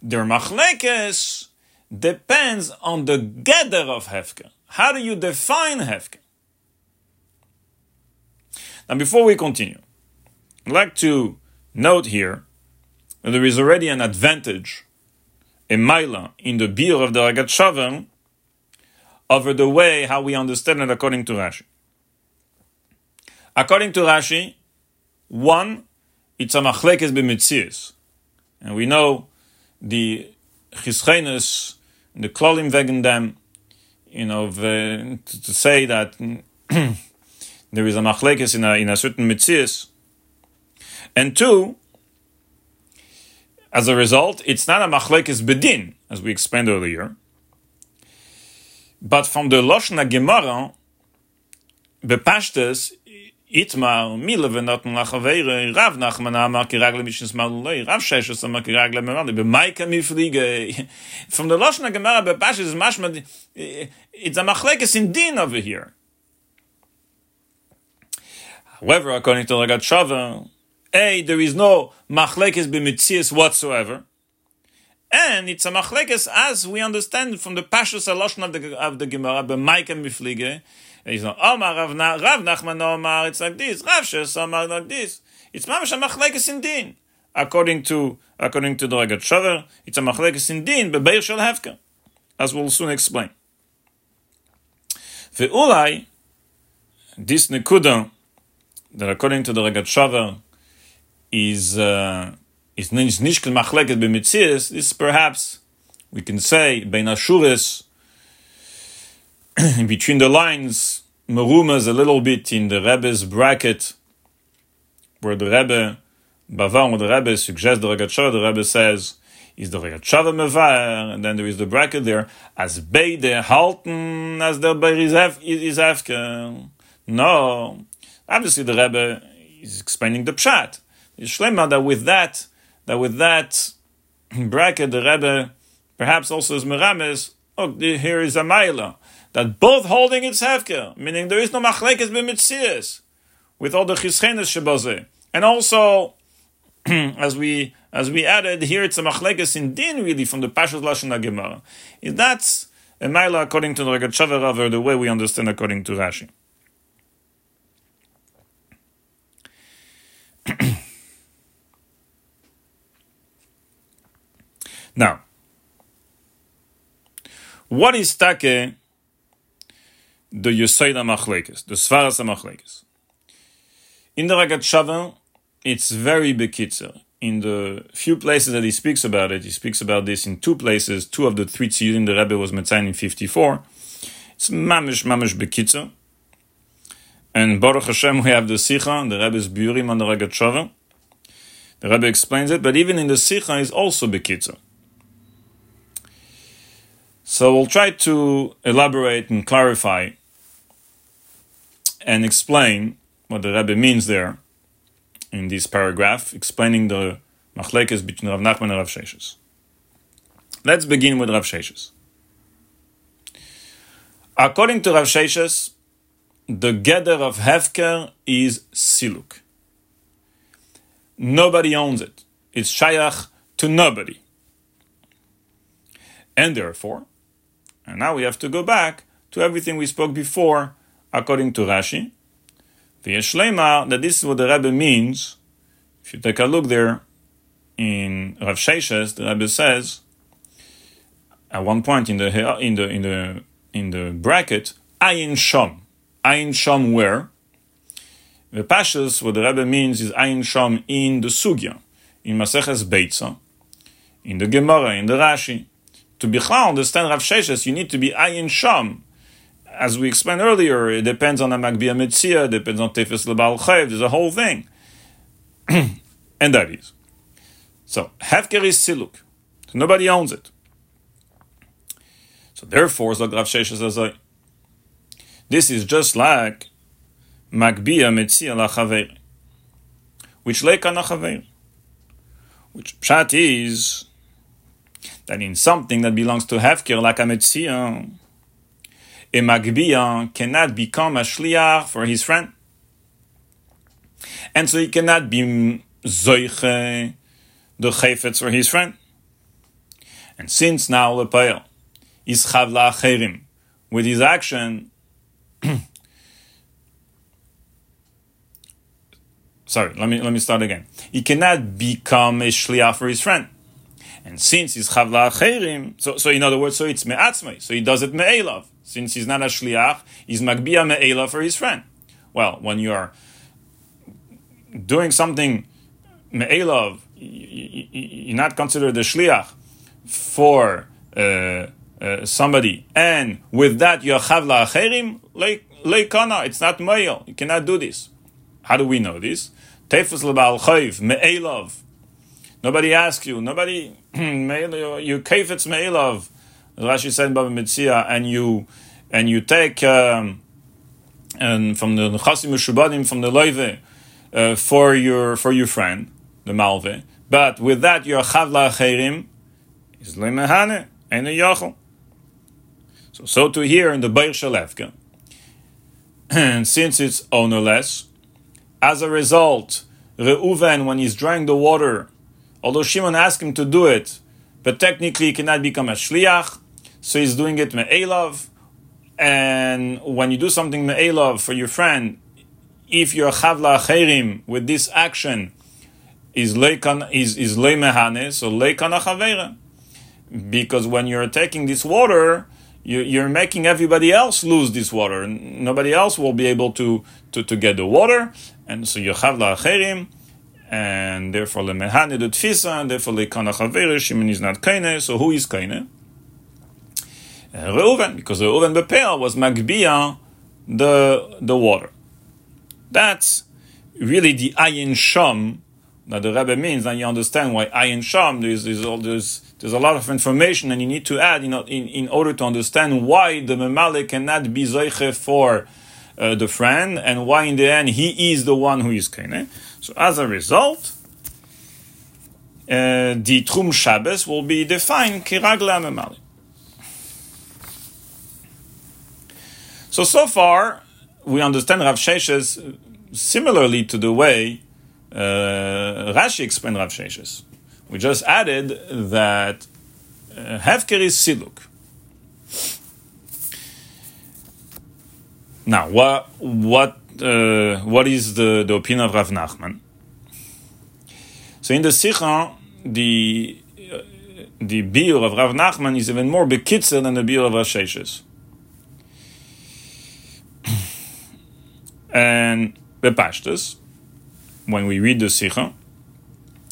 Their machlekes depends on the gather of Hefka. How do you define Hefka? Now, before we continue, I'd like to note here that there is already an advantage, a maila, in the biur of the Ragat over the way how we understand it according to Rashi. According to Rashi, one, it's a machlekes b'mitzias. And we know the chischenus, the klolim wegen dem, you know, the, to, to say that there is a machlekes in a, in a certain mitzias. And two, as a result, it's not a machlekes bedin, as we explained earlier. But from the Loshna Gemara, bepashtes, Itmar, mile venoten lachavere, Rav Nachman amar kiragle mishnes malulei, Rav Sheshes amar kiragle memali, b'maika miflige. From the Loshna Gemara, bepashtes, mashma, it's a machlekes in din over here. However, according to the Rogatchover, A, there is no machlekes b'mitzias whatsoever. And it's a machlekes as we understand from the Pashas Aloshon of the, of the Gemara, b'maik and b'flige. It's not Omar Rav, Rav Nachman Omar, it's like this. Rav Shes Omar like this. It's mamash a machlekes in din. According to, according to the Rogatchover, it's a machlekes in din, b'beir shel hefka. As we'll soon explain. Ve'ulai, this nekudah, that according to the Rogatchover is uh, is nishkel machleket b'mitzias, this perhaps we can say bein ashuris between the lines merumas a little bit in the Rebbe's bracket where the Rebbe Bavar, where the Rebbe suggests the Rogatchover, the Rebbe says is the Rogatchover mevar, and then there is the bracket there as beide halten as der beir is afke. No, Obviously, the Rebbe is explaining the pshat. Shlema that with that, that with that bracket, the Rebbe perhaps also is merames. Oh, here is a maila that both holding its hefker, meaning there is no machlekes b'mitzias with all the chischenes shebazeh, and also as we as we added here, it's a machlekes in din really from the Pashas Lashon Gemara. That's a maila according to the Rogatchover the way we understand according to Rashi. now, What is take the Yosoida Machlekes, the Svaras Machlekes? In the Rogatchover, it's very bekitzer. In the few places that he speaks about it, he speaks about this in two places. Two of the three tziyudim the Rebbe was metzayin in 54. It's mamish, mamish bekitzer. And Baruch Hashem, we have the Sikha, the Rebbe's Burim on the Rogatchover. The Rebbe explains it, but even in the Sikha is also bekitzer. So we'll try to elaborate and clarify and explain what the Rebbe means there in this paragraph, explaining the machlekes between Rav Nachman and Rav Sheshes. Let's begin with Rav Sheshes. According to Rav Sheshes, the gather of Hefker is Siluk. Nobody owns it. It's Shayach to nobody. And therefore, and now we have to go back to everything we spoke before, according to Rashi. V'yeshlema, that this is what the Rebbe means. If you take a look there in Rav Sheshes, the Rebbe says at one point in the in the in the in the bracket, Ayin Shom. Ayin Shom where? The Pashas, what the Rebbe means is Ayin Shom in the Sugya, in Maseches Beitza, in the Gemara, in the Rashi to Bichlal understand Rav Sheshes, you need to be Ayin Shom. As we explained earlier, it depends on the Magbia Mitzia, it depends on Tefes Lebal Chayv, there's a whole thing. and that is. So, Hefker is Siluk. So nobody owns it. So therefore, Zog Rav Sheshes says, uh, this is just like Magbia Mitzia Lachaver, which Leka Nachaver, which Pshat is that in something that belongs to Hefker, like a Metzia, a Magbiya cannot become a Shliach for his friend. And so he cannot be Zoiche, the Chayfetz for his friend. And since now Lepael is Chavla Acherim, with his action, sorry, let me let me start again. He cannot become a shliach for his friend. And since he's chavla acherim, so, so in other words, so it's me'atzmai, so he does it me'elav. Since he's not a shliach, he's magbia me'elav for his friend. Well, when you are doing something me'elav, you're not considered a shliach for uh, uh, somebody, and with that you're chavla acherim, leikana, it's not male. You cannot do this. How do we know this? Tefus lebal chayv me'elav Nobody asks you. Nobody you kafetz me'ilov. Rashi said Baba Mitzia, and you and you take um, and from the Chasim Shubadim from the Loive uh, for your for your friend the Malve. But with that your chavla acherim is lemehane and a yochel. So so to here in the Beir Shalevka, and since it's ownerless, as a result, Reuven when he's drawing the water Although Shimon asked him to do it, but technically he cannot become a shliach, so he's doing it me'elav. And when you do something me'elav for your friend, if you're chavla acherim with this action, is leikan is is leimehane, so leikan achavera. Because when you're taking this water, you, you're making everybody else lose this water. Nobody else will be able to, to, to get the water. And so you chavla acherim, and therefore lemehane the tfisa, and therefore lekana chavere, Shimon is not kaine, so who is kaine? Uh, Reuven, because Reuven Bepel was magbia the the water. That's really the ayin sham that the Rebbe means, and you understand why ayin sham. There's there's, all, there's there's a lot of information, and you need to add, know, in, in order to understand why the memale cannot be zoiche for uh, the friend, and why in the end he is the one who is kaine. So as a result, uh, the Tchum Shabbos will be defined kiragla memali. So so far, we understand Rav Sheshes similarly to the way uh, Rashi explained Rav Sheshes. We just added that uh, Hefker is Siluk. Now, what what uh, what is the, the opinion of Rav Nachman? So in the Sikha, the uh, the biur of Rav Nachman is even more bekitzer than the biur of Rasheshes. and Bepashtus, when we read the Sikha,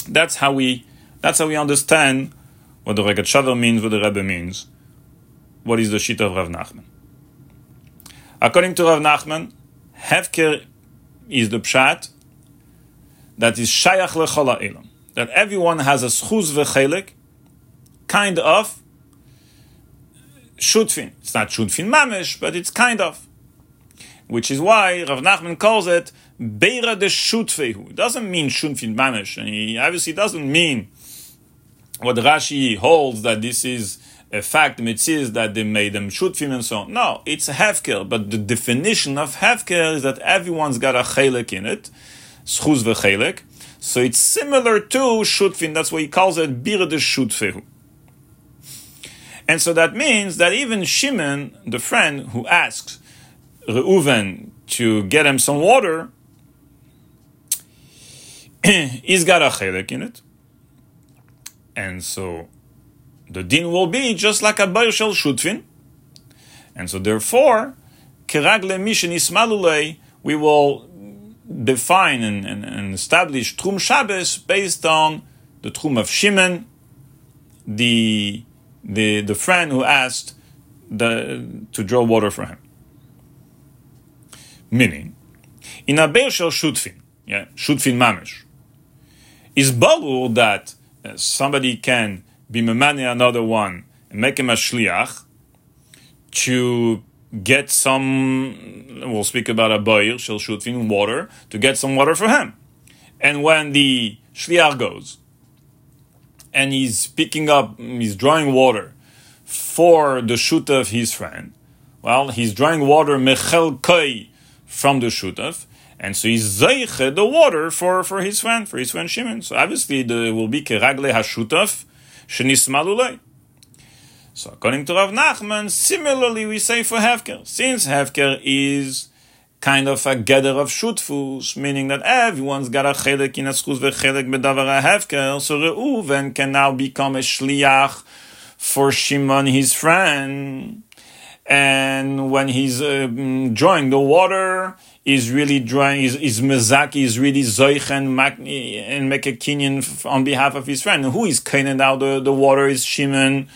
that's how we that's how we understand what the Rogatchover means, what the Rebbe means. What is the shit of Rav Nachman? According to Rav Nachman, Hefker is the pshat that is shayach lechol elam. That everyone has a schuz v'chelik, kind of shutfin. It's not shutfin mamish, but it's kind of. Which is why Rav Nachman calls it beira de shutfehu. It doesn't mean shutfin mamish, and he obviously doesn't mean what Rashi holds that this is a fact, mitzvah that they made them shutfim and so on. No, it's a hefker, but the definition of hefker is that everyone's got a chelik in it, schuz v'chelik. So it's similar to shutfin. That's why he calls it bir de shutfehu. And so that means that even Shimon, the friend who asks Reuven to get him some water, he's got a chelik in it. And so the din will be just like a bayr shel shutfin. And so therefore, keragle mishin ismalulei, we will define and, and, and, establish Tchum Shabbos based on the Tchum of Shimon, the, the, the friend who asked the, to draw water for him. Meaning, in a Beir Shel Shutfin, yeah, Shutfin Mamish, is balur that somebody can be memane another one and make him a shliach to get some. We'll speak about a boir shel shutfin water to get some water for him, and when the shliach goes and he's picking up, he's drawing water for the shoot of his friend. Well, he's drawing water mechel koi from the shutaf, and so he's zeiche the water for, for his friend, for his friend Shimon. So obviously there will be keragle hashutaf shenismalulei. So according to Rav Nachman, similarly we say for Hefker, since Hefker is kind of a gather of shutfus, meaning that everyone's got a chelik in a schuz v'chelik bedavar Hefker, so Reuven can now become a shliach for Shimon, his friend. And when he's uh, drawing the water, is really drawing, is, is Mezaki, is really Zoich and, make a kinyan on behalf of his friend. Who is cleaning out the, the water is Shimon,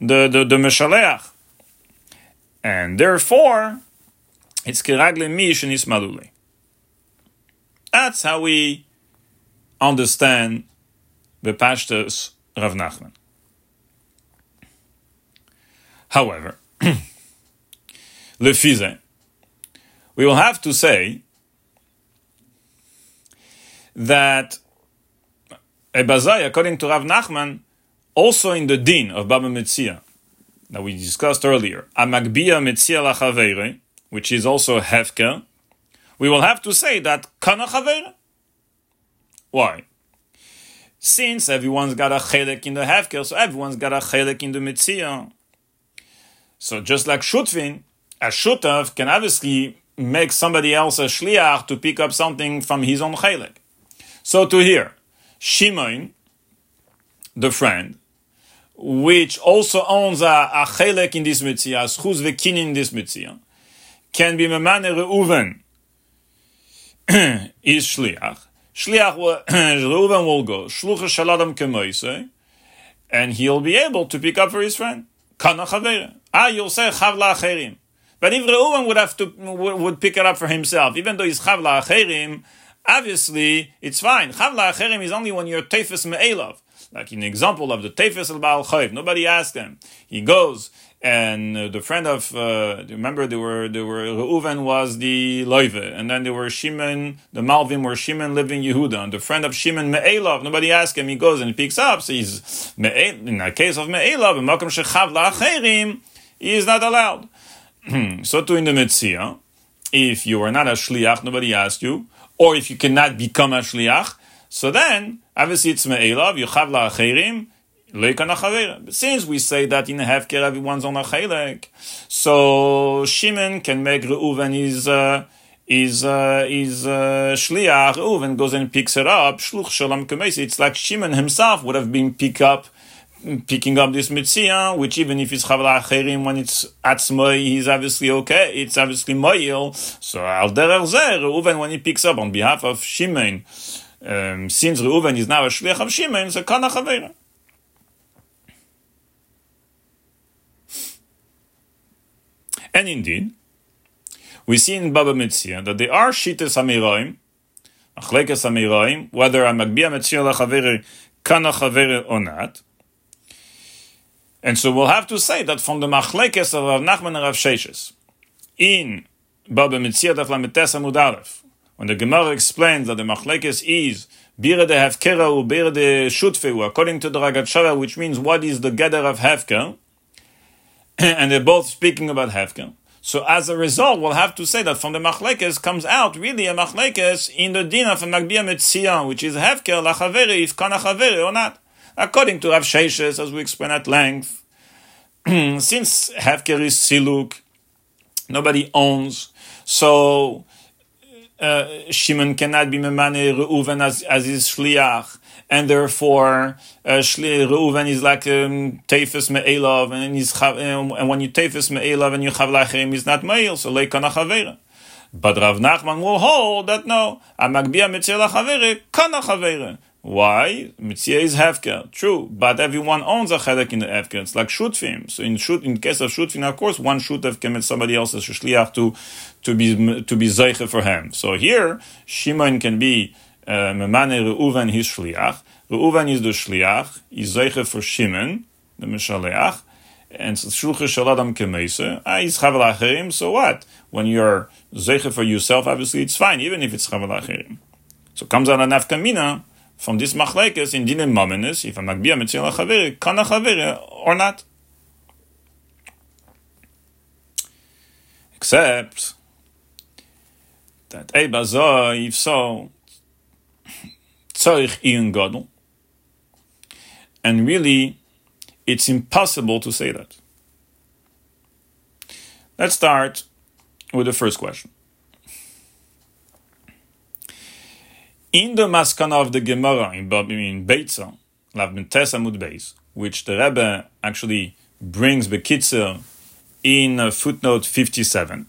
the, the, the Meshaleach. And therefore, it's Kiragle Mish and Ismalule. That's how we understand the Pashtas Rav Nachman. However, Lefize, we will have to say that Ebazai, according to Rav Nachman, also in the din of Baba Metzia, that we discussed earlier, Amagbia Metzia Lachavere, which is also Hefker, we will have to say that Kana Chavere. Why? Since everyone's got a chelek in the Hefker, so everyone's got a chelek in the Metzia. So just like Shutvin, a Shutav can obviously make somebody else a Shliach to pick up something from his own chelek. So to here, Shimon, the friend, which also owns a, a in this mitzvah, schuz vekin in this mitzvah, can be memane Reuven is shliach. Shliach Reuven will go shlucha shaladam kemoise, and he'll be able to pick up for his friend. Kana chavera. Ah, you'll say chavla acherim. But if Reuven would have to would pick it up for himself, even though he's chavla acherim, obviously it's fine. Chavla acherim is only when you're tefes me'elav like in the example of the Tefes al Baal Chayv, nobody asked him. He goes, and uh, the friend of, uh, remember there were, there were, Reuven was the Loive, and then there were Shimon, the Malvim were Shimon living Yehuda, and the friend of Shimon Me'elav, nobody asked him, he goes and he picks up, so he's, in the case of Me'elav, in Makam Shechav La'acherim, he is not allowed. So too in the Metzia, if you are not a Shliach, nobody asked you, or if you cannot become a Shliach, so then, obviously it's me'elav, yuchav la'acherim, but since we say that in Hefker everyone's on a chelek, so Shimon can make Reuven his uh, his uh, his uh, shliach. Reuven goes and picks it up. Shluch shalom. It's like Shimon himself would have been picked up, picking up this mitzvah, which even if it's chavala acherim, when it's atzmoi, he's obviously okay. It's obviously moyil. So al derer Reuven, when he picks up on behalf of Shimon, um, since Reuven is now a shliach of Shimon, so kana chavera. And indeed, we see in Baba Mitzia that there are shitas amiroim, achlekas amiroim, whether a magbia mitzia lachaveri kana chaveri or not. And so we'll have to say that from the machlekes of Rav Nachman and Rav Sheshes, in Baba Metzia Daf Lametes Amud Aleph, when the Gemara explains that the machlekes is Bira de Hefkera u Bira de Shutfeu, according to the Ragat which means what is the gather of Hefker, and they're both speaking about Hefker. So as a result, we'll have to say that from the machlekes comes out really a machlekes in the din of a magbia metzia, which is hefker lachaveri if kana chaveri or not. According to Rav Sheshes, as we explain at length, since hefker is siluk, nobody owns, so uh, Shimon cannot be memane Reuven as, as his shliach and therefore uh, Reuven is like um, Tefes Me'elav, and he's and when you Tefes Me'elav and you have Lachem, he's not Me'el, so Leikana Chavera. But Rav Nachman will hold that no, Amagbia Mitzvah Chavere, Kana Chavere. Why? Mitzvah is Hefker, true, but everyone owns a chedek in the Hefker. It's like Shutfim. So in shoot, in case of Shutfim, of course, one Shutef make somebody else's Shliach to to be to be Zeiche for him. So here, Shimon can be Memane Reuven his shliach. Reuven is the shliach. Is zeiche for Shimon, the mishaleach. And shulche shaladam kemeise. Ah, is chavel. So what? When you're zeiche for yourself, obviously it's fine, even if it's chavel. So comes out a nafkamina from this machlekes in dinim mamenes. If a magbia mitzvah chaveri, kana chaveri or not. Except that Eibazo, if so, tzarich ian gadol. And really, it's impossible to say that. Let's start with the first question. In the maskana of the Gemara in, in Beitza, Lav Amud Beis, which the Rebbe actually brings Bekitzer in uh, footnote 57,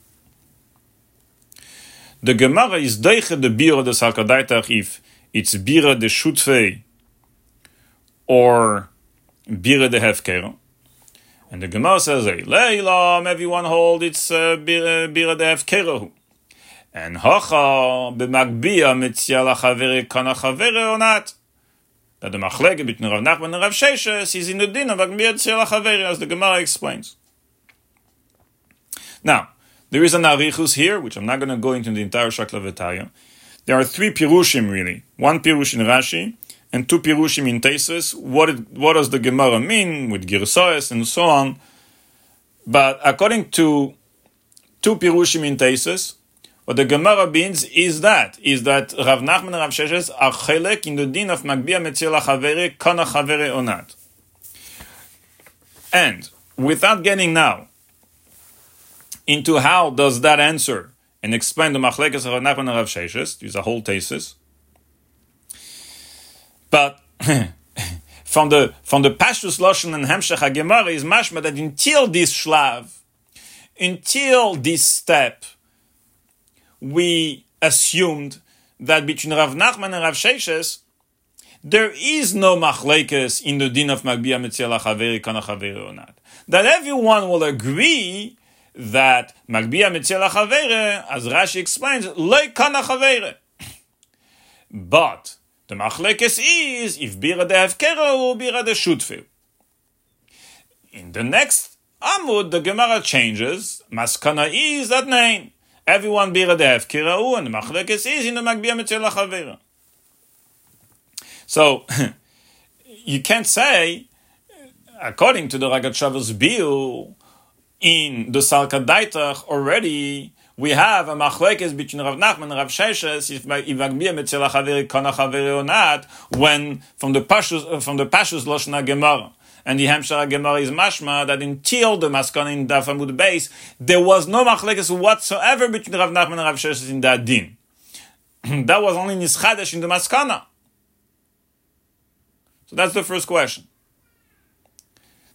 the Gemara is deiche the bir of the Salkadaitach if it's bira de shutfei or bira de hefker. And the Gemara says, hey, Leilam, everyone hold it's uh, bira, bira de hefker. And hacha b'magbia mitzia lachavere kana chavere or not. That the machleke between Rav Nachman and Rav Sheshes is in the din of magbia mitzia lachavere, as the Gemara explains. Now, there is an arichus here, which I'm not going to go into the entire Shaklavetaya. There are three pirushim really. One pirush in Rashi and two pirushim in Tosfos. What what does the Gemara mean with Girsayas and so on? But according to two pirushim in Tosfos, what the Gemara means is that is that Rav Nachman and Rav Sheshes are chelek in the din of Magbia Metzil Chavere Kana Chavere or not. And without getting now into how does that answer and explain the Machlekes of Nachman and Rav Sheshes. There's a whole thesis. But from the from the Pashtus Loshen and Hemshech HaGemara is mashma that until this shlav, until this step, we assumed that between Rav Nachman and Rav Sheshes, there is no machlekes in the din of Magbia Metziela Chaveri Kana Chaveri or not. That everyone will agree that Magbia Mitzela Chavere, as Rashi explains, Loi Kana Chavere. But the Machlekes is if Bira de Hefkera or Bira de Shutfeu. In the next Amud, the Gemara changes. Maskana is that name. Everyone Bira de Hefkera and Machlekes is in the Magbia Chavere. So, you can't say, according to the Rogatchover's Biu, in the Salka Daitach already we have a machlekes between Rav Nachman and Rav Sheshes if Ivagmir Metzela Chaveri Kana Chaveri or not when from the Pashus from the Pashus Loshna Gemara. And the Hamshara Gemara is mashma that until the Maskana in Dafamud base, there was no machlekes whatsoever between Rav Nachman and Rav Sheshes in that din. that was only Nischadesh in the Maskana. So that's the first question.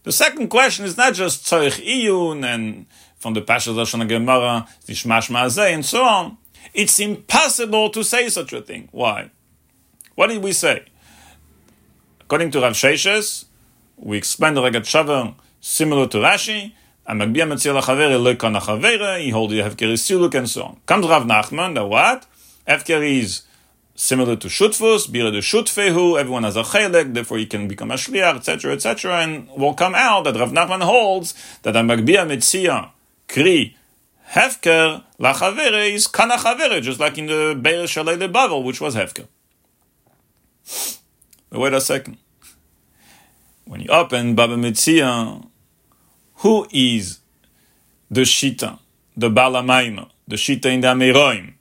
The second question is not just Tzorich Iyun and from the Pasha Lashon Gemara, Nishmash Ma'azeh, and so on. It's impossible to say such a thing. Why? What did we say? According to Rav Sheshes, we explained the Rogatchover similar to Rashi, Amagbia Metzil HaChavere Lekon HaChavere, he holds the Hefker Siluk, and so on. Comes Rav Nachman, that what? Hefker is similar to Shutfus, Bira de Shutfehu, everyone has a Chelek, therefore he can become a Shliach, etc., etc., and will come out that Rav Nachman holds that a Amagbia Metzia, Kri, Hefker, Lachavere is Kana Chavere, just like in the Be'er Shalei Bavel, which was Hefker. Wait a second. When you open Baba Metzia, who is the Shita, the Balamaima, the Shita in the Ameroim,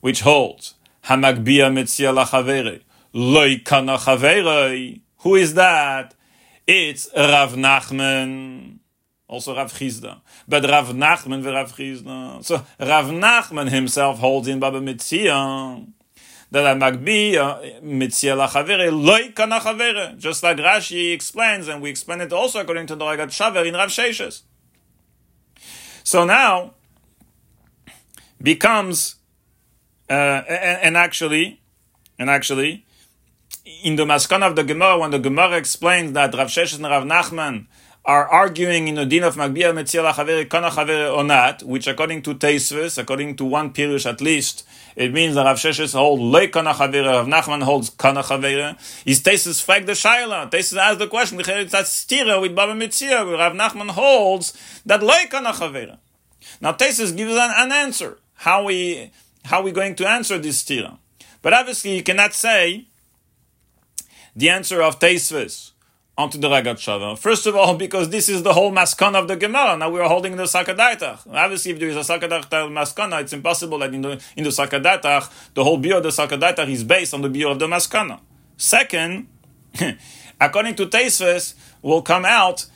which holds Hamagbia Metzia Lachavere, Loi Kana Chavere? Who is that? It's Rav Nachman also Rav Chisda. But Rav Nachman ve Rav Chisda. So Rav Nachman himself holds in Baba Metzia that a Magbi Mitzia lachavere loy kana chavere. Just like Rashi explains, and we explain it also according to the Rogatchover in Rav Sheshes. So now becomes uh, and, and actually and actually in the Maskana of the Gemara, when the Gemara explains that Rav Sheshes and Rav Nachman are arguing in the din of Magbia Metzia Chavere Kana Chavere or not, which according to Tosfos, according to one Pirush at least, it means that Rav Sheshes hold Le Kana Chavere, Rav Nachman holds Kana Chavere. Is Tosfos flag the Shaila? Tosfos asks the question, that stira with Baba where Rav Nachman holds that Le Kana Chavere. Now Tosfos gives an, an answer. How we, how we going to answer this stira? But obviously you cannot say the answer of Tosfos onto the Rogatchover. First of all, because this is the whole maskana of the Gemara. Now we are holding the Sakadatach. Obviously, if there is a Sakadatach maskana, it's impossible that in the, in the Sakadatach, the whole bio of the Sakadatach is based on the bio of the maskana. Second, according to Tosfos, will come out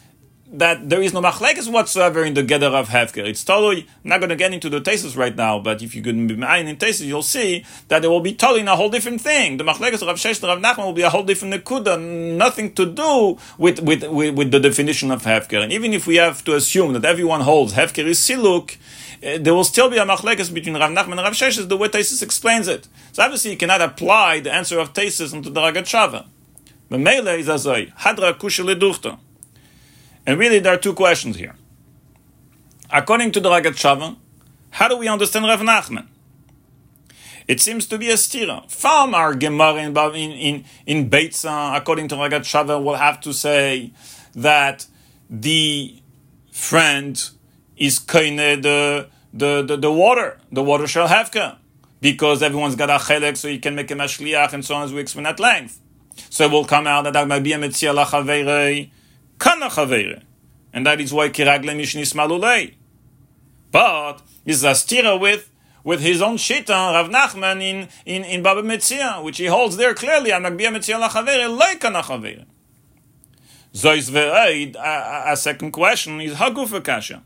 that there is no machlekes whatsoever in the gather of Hefker. It's totally, not going to get into the tesis right now, but if you could be in tesis, you'll see that it will be totally a whole different thing. The machlekes of Rav Shesh Rav Nachman will be a whole different nekuda, nothing to do with, with, with, with, the definition of Hefker. And even if we have to assume that everyone holds Hefker is Siluk, uh, there will still be a machlekes between Rav Nachman and Rav Shesh, the way Tosfos explains it. So obviously you cannot apply the answer of Tosfos into the Rogatchover. But Mele is azoi, hadra duchta. And really, there are two questions here. According to the Rogatchover, how do we understand Rav Nachman? It seems to be a stira. From our Gemara in, in, in Beitza, according to Rogatchover, will have to say that the friend is kind the, the, the, the water, the water shall have come. because everyone's got a chelek, so you can make a mashliach, and so on, as we explain at length. So it will come out that Agmabiyah Metzia Lachaveirei kana chavere. And that is why kiragle mishnis malulei. But is a stira with with his own shita, Rav Nachman in, in, in Baba Metzia, which he holds there clearly, Amagbia Metzia lachavere, loika nachavere. Zois ve'eid, a second question is Hagufa Kasha.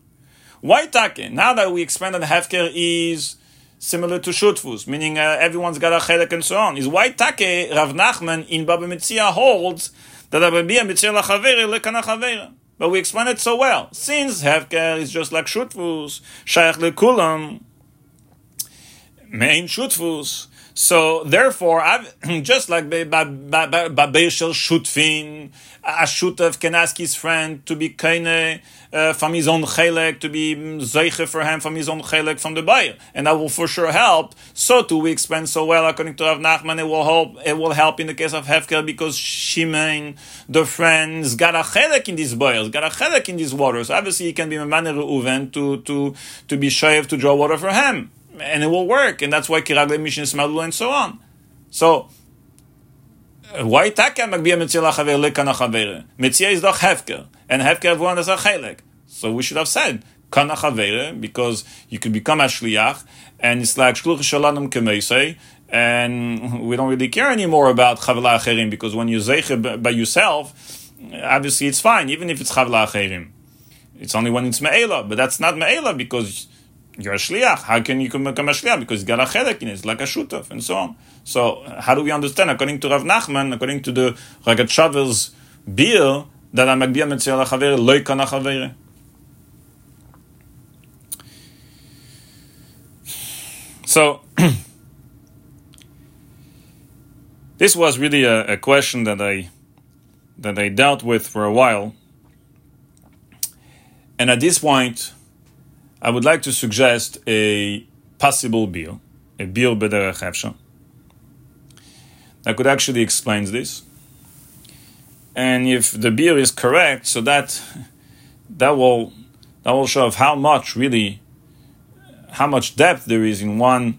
Why take? Now that we explained that Hefker is similar to Shutfus, meaning uh, everyone's got a chelek and so on, is why take Rav Nachman in Baba Metzia holds but we explain it so well. Since Hefker is just like Shutfus, Shaykh Lekulam, main Shutfus, so therefore, I've, just like Babeshel Shutfin, a Shutef can ask his friend to be kaine uh, from his own chelek, to be zeiche for him from his own chelek from the buyer, and that will for sure help. So too, we explain so well according to Rav Nachman. It will help. It will help in the case of Hefker because Shimon, the friends, got a chelek in these buyers, got a chelek in these waters. Obviously, he can be man Reuven to to to be shayiv to draw water for him and it will work, and that's why kiragle mishin smalula and so on. So why taka magbia mitzila chaver lekana chaver? Mitzia is doch hefker, and hefker everyone is a chelek. So we should have said kana chaver because you could become a shliach, and it's like shluch shalanim kemeisei. And we don't really care anymore about chavla acherim because when you zeiche by yourself, obviously it's fine, even if it's chavla acherim. It's only when it's me'ela, but that's not me'ela because you're a shliach. How can you become a shliach? Because you got a chedek in it, it's like a shutaf, and so on. So how do we understand? According to Rav Nachman, according to the Rogatchover's beer, that I'm Magbia Metziel HaChaver, Loi Kana chaver. So, this was really a, a, question that I that I dealt with for a while. And at this point, I would like to suggest a possible bill, a bill b'derech that could actually explain this. And if the beer is correct, so that that will that will show of how much really how much depth there is in one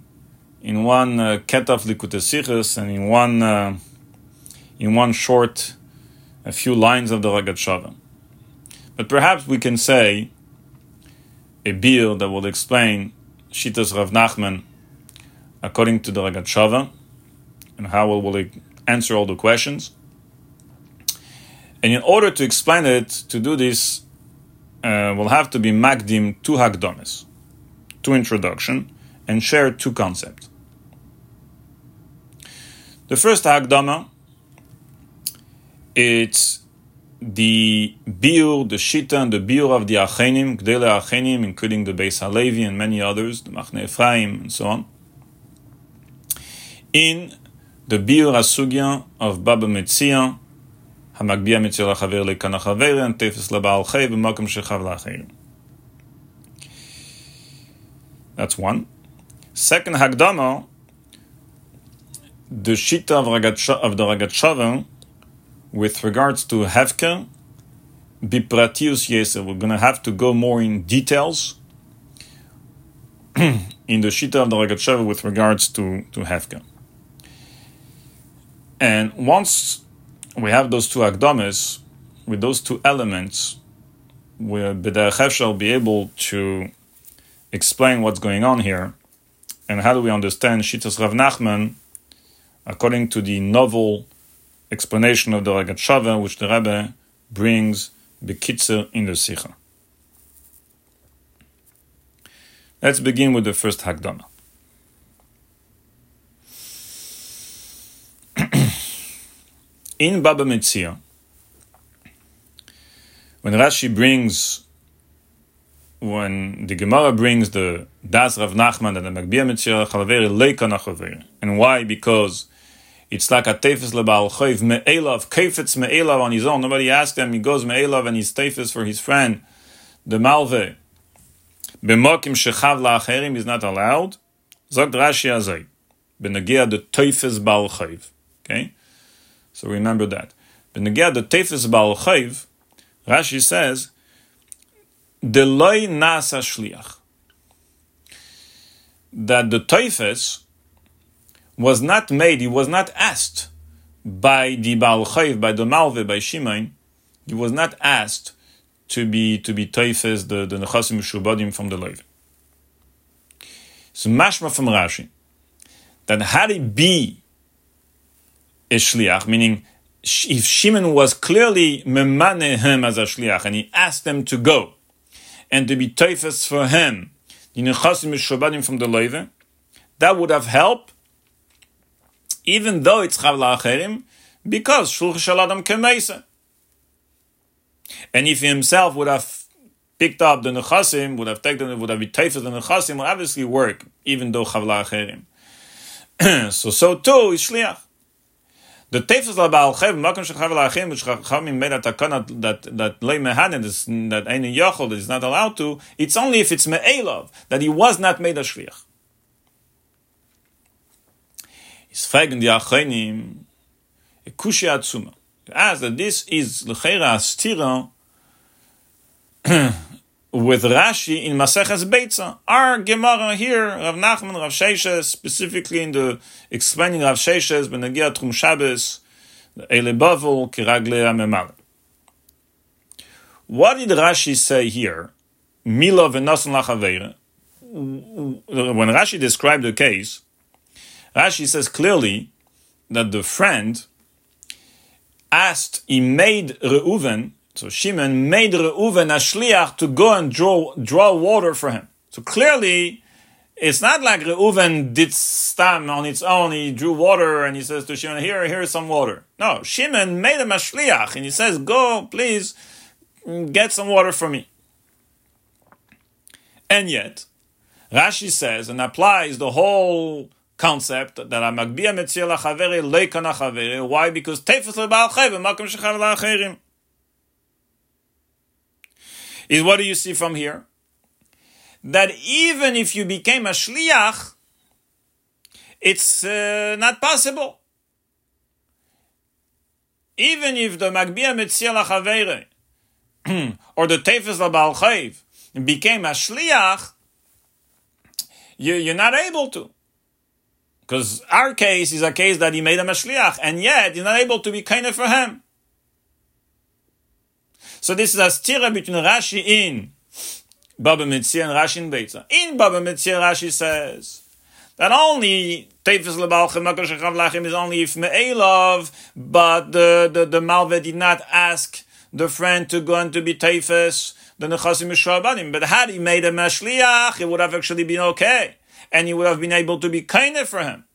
in one uh, ketaf likutesichus and in one uh, in one short a few lines of the Rogatchover. But perhaps we can say a beer that will explain Shitas Rav Nachman according to the Rogatchover and how will, will it answer all the questions. And in order to explain it, to do this, uh, we'll have to be magdim two hakdames to introduction and share two concepts. The first Hagdama, it's the biur, the shita, and the biur of the Achenim, Gdele Achenim, including the Beis Halevi and many others, the Machne Ephraim, and so on, in the biur asugya of Baba Metzia, המגביה מצל החבר לכאן לבעל חי במקום לאחר. That's one. Second Hagdama, the Shita of, the Rogatchover, with regards to Hevka, Bipratius Yes, we're going to have to go more in details in the Shita of the Rogatchover with regards to, to Hevka. And once we have those two Agdamas, with those two elements, where B'derech shall be able to explain what's going on here and how do we understand Shitas Rav Nachman according to the novel explanation of the Rogatchover, which the Rebbe brings Bekitzer in the Sikha. Let's begin with the first Hagdama. In Baba Metzia, when Rashi brings when the Gemara brings the Das Rav Nachman and the Magbia Mitzvah Chalaveri Leika Nachaver. And why? Because it's like a Tefes Lebal Chayv Me'elav, Kefetz Me'elav on his own. Nobody asked him, he goes Me'elav and he's Tefes for his friend, the Malve. B'mokim Shechav La'acherim is not allowed. Zog Rashi Azay. Benagia the Tefes Bal Chayv. Okay? So remember that. Benagia the Tefes Bal Chayv, Rashi says, Delay nasa shliach. That the toifes was not made, he was not asked by the Baal Chayv, by the Malve, by Shimon, he was not asked to be to be toifes the the nechasim shubadim from the Lev. So mashma from Rashi that had he be a shliach, meaning if Shimon was clearly memane him as a shliach and he asked them to go, and to be teifes for him, the nechasim mishobadim from the leive, that would have helped, even though it's chav la'acherim, because shulch shaladam kemeisa. And if he himself would have picked up the nechasim, would have taken it, would have been teifes the nechasim, would obviously work, even though chav la'acherim. so, so too is shliach. The tefes la baal chev makom shechav la'achim which chachamim made a takana that that loy mehanen is that any yochol is not allowed to. It's only if it's me'elav that he was not made a shliach. Is fragen die achenim a kushia atzuma. As that this is lechera astira with Rashi in Maseches Beitza. Our Gemara here, Rav Nachman, Rav Sheshes, specifically in the explaining Rav Sheshes, Benagia Trum Shabbos, Ele Kiragle Amemar. What did Rashi say here? Mila v'nasan lachavere. When Rashi described the case, Rashi says clearly that the friend asked, he made Reuven so Shimon made Reuven a shliach to go and draw draw water for him. So clearly, It's not like Reuven did stam on its own. He drew water and he says to Shimon, "Here, here's some water." No, Shimon made a mashliach and he says, "Go, please, get some water for me." And yet, Rashi says and applies the whole concept that a magbia metzir lachaveri leikana chaveri. Why? Because tefes lebal chayv makom shechav la'acherim. Is what do you see from here? That even if you became a shliach, it's uh, not possible. Even if the magbia metzir lachaveri or the tefes lebal chayv became a shliach, you, you're not able to. Because our case is a case that he made a mashliach, and yet he's not able to be kind for him. So this is a stira between Rashi in Baba Metzia and Rashi in Beitza. In Baba Metzia, Rashi says that only Tefes Lebalchem is only if Me'elov, but the, the, the Malve did not ask the friend to go and to be Tefes, the Nechasim Mishrabanim. But had he made a Mashliach, it would have actually been okay. And he would have been able to be kinder for him.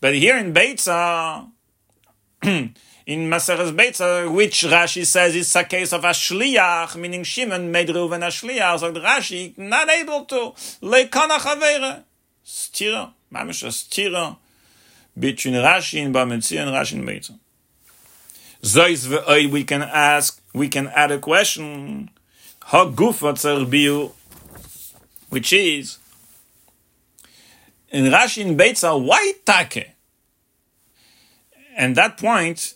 But here in Beitza, in Maseres Beitza, which Rashi says is a case of a shliach, meaning Shimon made Reuven a shliach, so Rashi not able to leikana chavere. Stira, mamish stira between Rashi and Bametzi and Rashi and Beitza. Zois we can ask, we can add a question Hagufa which is in Rashi in Beitza, why take? And that point,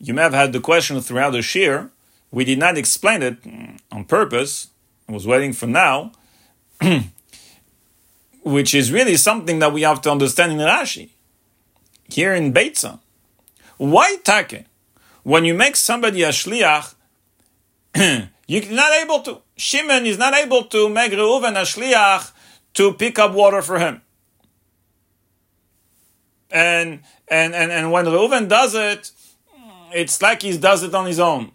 you may have had the question throughout the shir. We did not explain it mm, on purpose. I was waiting for now, which is really something that we have to understand in Rashi. Here in Beitza, why take? When you make somebody a shliach, You're not able to. Shimon is not able to make Reuven a shliach to pick up water for him. And and and, and when Reuven does it, it's like he does it on his own.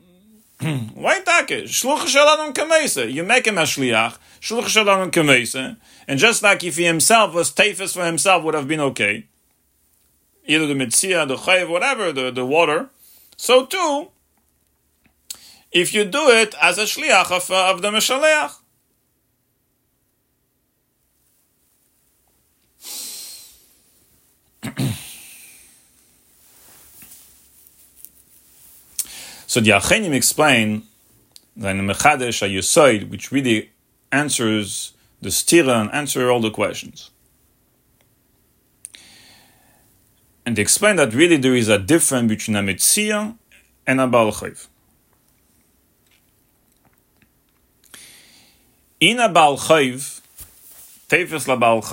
Why take Shluch shalom kamesa. You make him a shliach. Shluch shalom kamesa. And just like if he himself was tafis for himself, would have been okay. Either the mitzia, the chayiv, whatever, the, the water. So too, if you do it as a shliach of, uh, of the Meshaleach. So the Achenim explain that in Mechadesh Yusoid, which really answers the stira and answer all the questions. And they explain that really there is a difference between a Metzia and a Baal in a Baal Tefes la Baal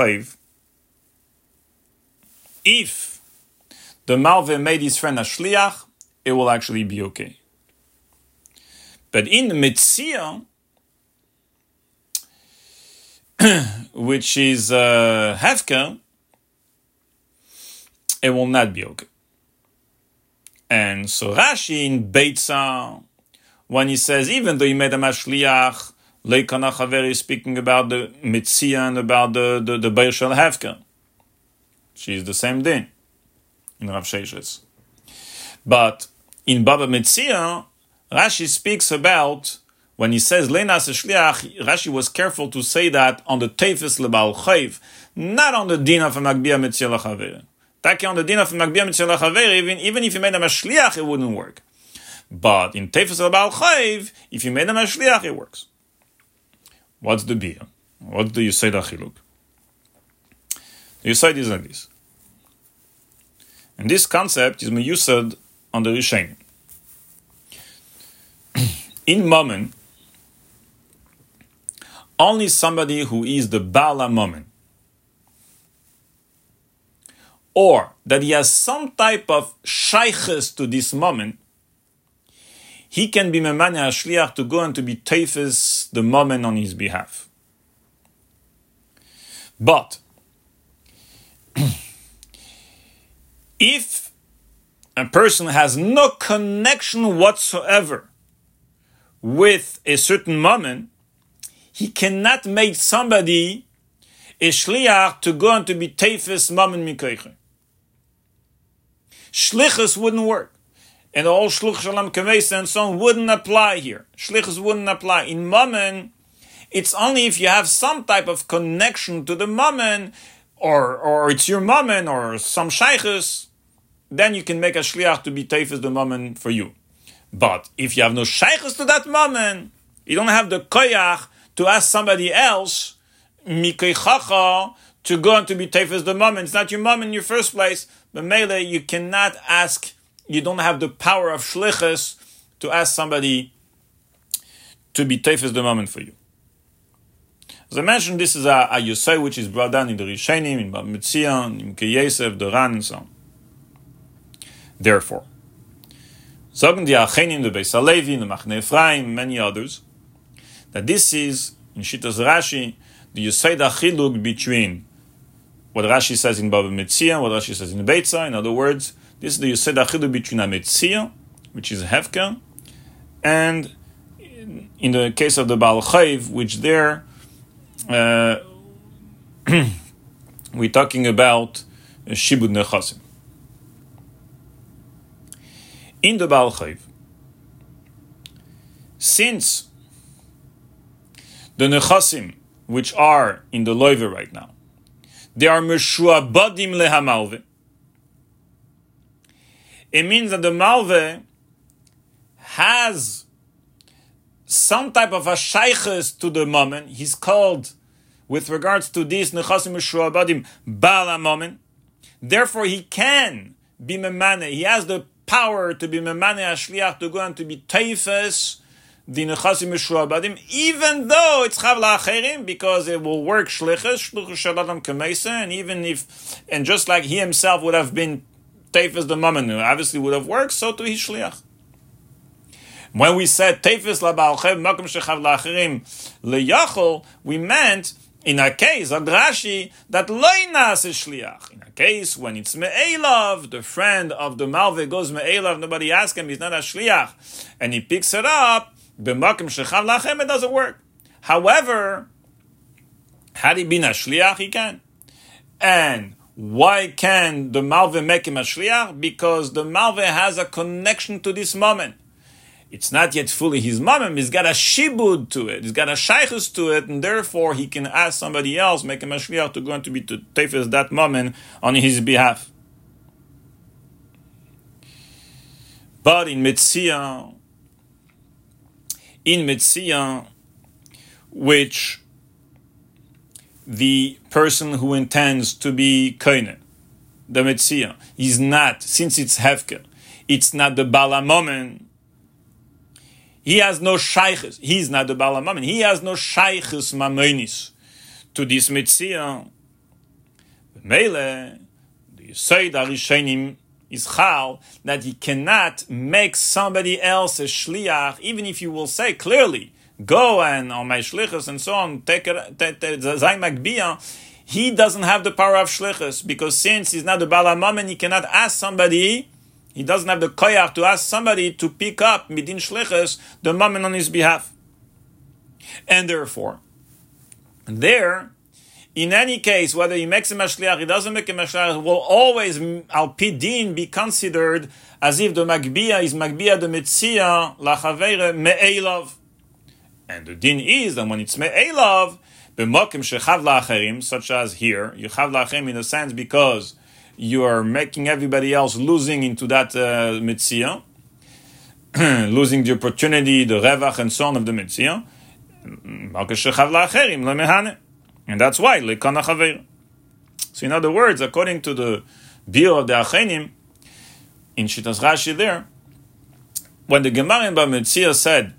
if the Malve made his friend a Shliach, it will actually be okay. But in the Mitzia, which is uh, it will not be okay. And so Rashi in Beitza, when he says, even though he made a Mashliach, Leikana Chaveri is speaking about the Mitzia and about the, the, the Beir Shel Hefker. She is the same din in Rav Sheshes. But in Baba Metzia, Rashi speaks about when he says Lenas Shliach, Rashi was careful to say that on the Tefes Lebal Chayv, not on the din of a Magbia Mitzia Lachaveri. Taki on the din of a Magbia Mitzia Lachaveri, even, even if you made a Shliach, it wouldn't work. But in Tefes Lebal Chayv, if you made a Shliach, it works. What's the beer? What do you say the chiluk? The Yisayid is like this. And this concept is meyusad on the Rishonim. In Mammon, only somebody who is the Bala Mammon, or that he has some type of shaykhs to this moment, he can be memanya shliach to go and to be tefes the moment on his behalf. But if a person has no connection whatsoever with a certain moment, he cannot make somebody a shliach to go and to be tefis mammon mikoicher. Shlichus wouldn't work. And all shluch shalom kemesa and so on wouldn't apply here. Shlichus wouldn't apply. In mammon, it's only if you have some type of connection to the mammon, or or it's your mammon or some shaykhus, then you can make a shliach to be tefis the mammon for you. But if you have no shaykhus to that mammon, you don't have the koyach to ask somebody else, mikeichacha, to go and to be tefis the mammon. It's not your mammon in your first place. But mele, you cannot ask, you don't have the power of shlichus to ask somebody to be tefis the mammon for you. As I mentioned, this is a, a Yosei which is brought down in the Rishonim, in Bab Metzion, in Kiyesef, the Ran, and so on. Therefore, sagen die Achenim, the Beis Halevi, the Machne Ephraim, many others, that this is, in Shitas Rashi, the Yosei Achiluk between what Rashi says in Baba Metzia, what Rashi says in Beitza, in other words, this is the Yosei Achiluk between a Metzia, which is Hefka, and in the case of the Baal Chayv, which there uh, we're talking about Shibud Nechasim. In the Baal Chayv, since the Nechasim, which are in the Loive right now, they are Meshuabadim Lehamalve. It means that the Malve has some type of a shaykhs to the moment. He's called, with regards to this, nechasim shuabadim bala moment. Therefore, he can be memane. He has the power to be memane ashliach to go and to be teifes the nechasim shuabadim, even though it's chavla acherim, because it will work shlichus shluchus shaladam kamesa, and even if, and just like he himself would have been teifes the moment, obviously would have worked, so to his shliach. When we said tefis labalchev makom shechav lacherim leyachol, we meant in a case of Rashi that loinas is shliach. In a case when it's me'elav, the friend of the malve goes me'elav, nobody asks him, he's not a shliach, and he picks it up. B'makom shechav lachem, it doesn't work. However, had he been a shliach, he can. And why can the malve make him a shliach? Because the malve has a connection to this moment it's not yet fully his mamim. He's got a shibud to it. He's got a shaykhus to it, and therefore he can ask somebody else, make a mashliach to go and to be to tefes that moment on his behalf. But in Metzia, in Metzia, which the person who intends to be koine, the Metzia, is not, since it's Hefker, it's not the bala Balamomen, he has no shaykhs. He's not the Balamamin. He has no shaykhs mamonis to this mitzvah. Mele, the Yisayid Arishenim is chal that he cannot make somebody else a shliach, even if you will say clearly, go and on my shlichus and so on, take it, he doesn't have the power of shlichus because since he's not the Balamamin, he cannot ask somebody he doesn't have the koyach to ask somebody to pick up midin shlichus the mammon on his behalf. And therefore, there, in any case, whether he makes a mashliach, he doesn't make a mashliach, will always al pidin be considered as if the magbia is magbia the mitzia lachavere me'elav. And the din is that when it's me'elav, b'mokim shechav la'acherim, such as here, you have la'acherim in a sense because you are making everybody else losing into that uh, losing the opportunity, the revach, and so on of the mitzvah. And that's why, So, in other words, according to the view of the Achenim, in Shitas Rashi there, when the Gemara in Bamitzia said,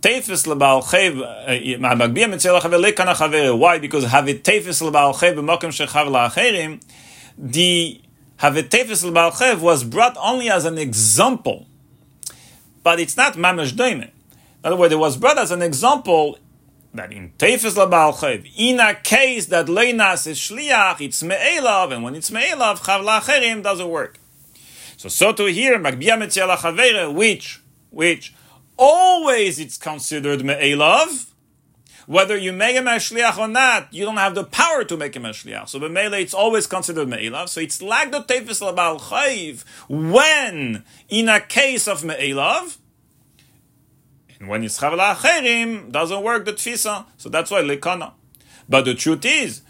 lachaver lekana. Why? Because have it tefis. The Havetefes al was brought only as an example, but it's not mamash doime. In other words, it was brought as an example that in Tefes Labalchev, in a case that Leinas is Shliach, it's Me'elav, and when it's Me'elav, Chav Lacherim doesn't work. So, so to here, Magbia Metziala which, which always it's considered Me'elav, whether you make a shliach or not, you don't have the power to make a shliach. So b'meila, it's always considered me'elav. So it's like the tefes l'bal chayiv when in a case of me'elav, and when it's chavel acherim, doesn't work the tfisa. So that's why lekana. But the truth is,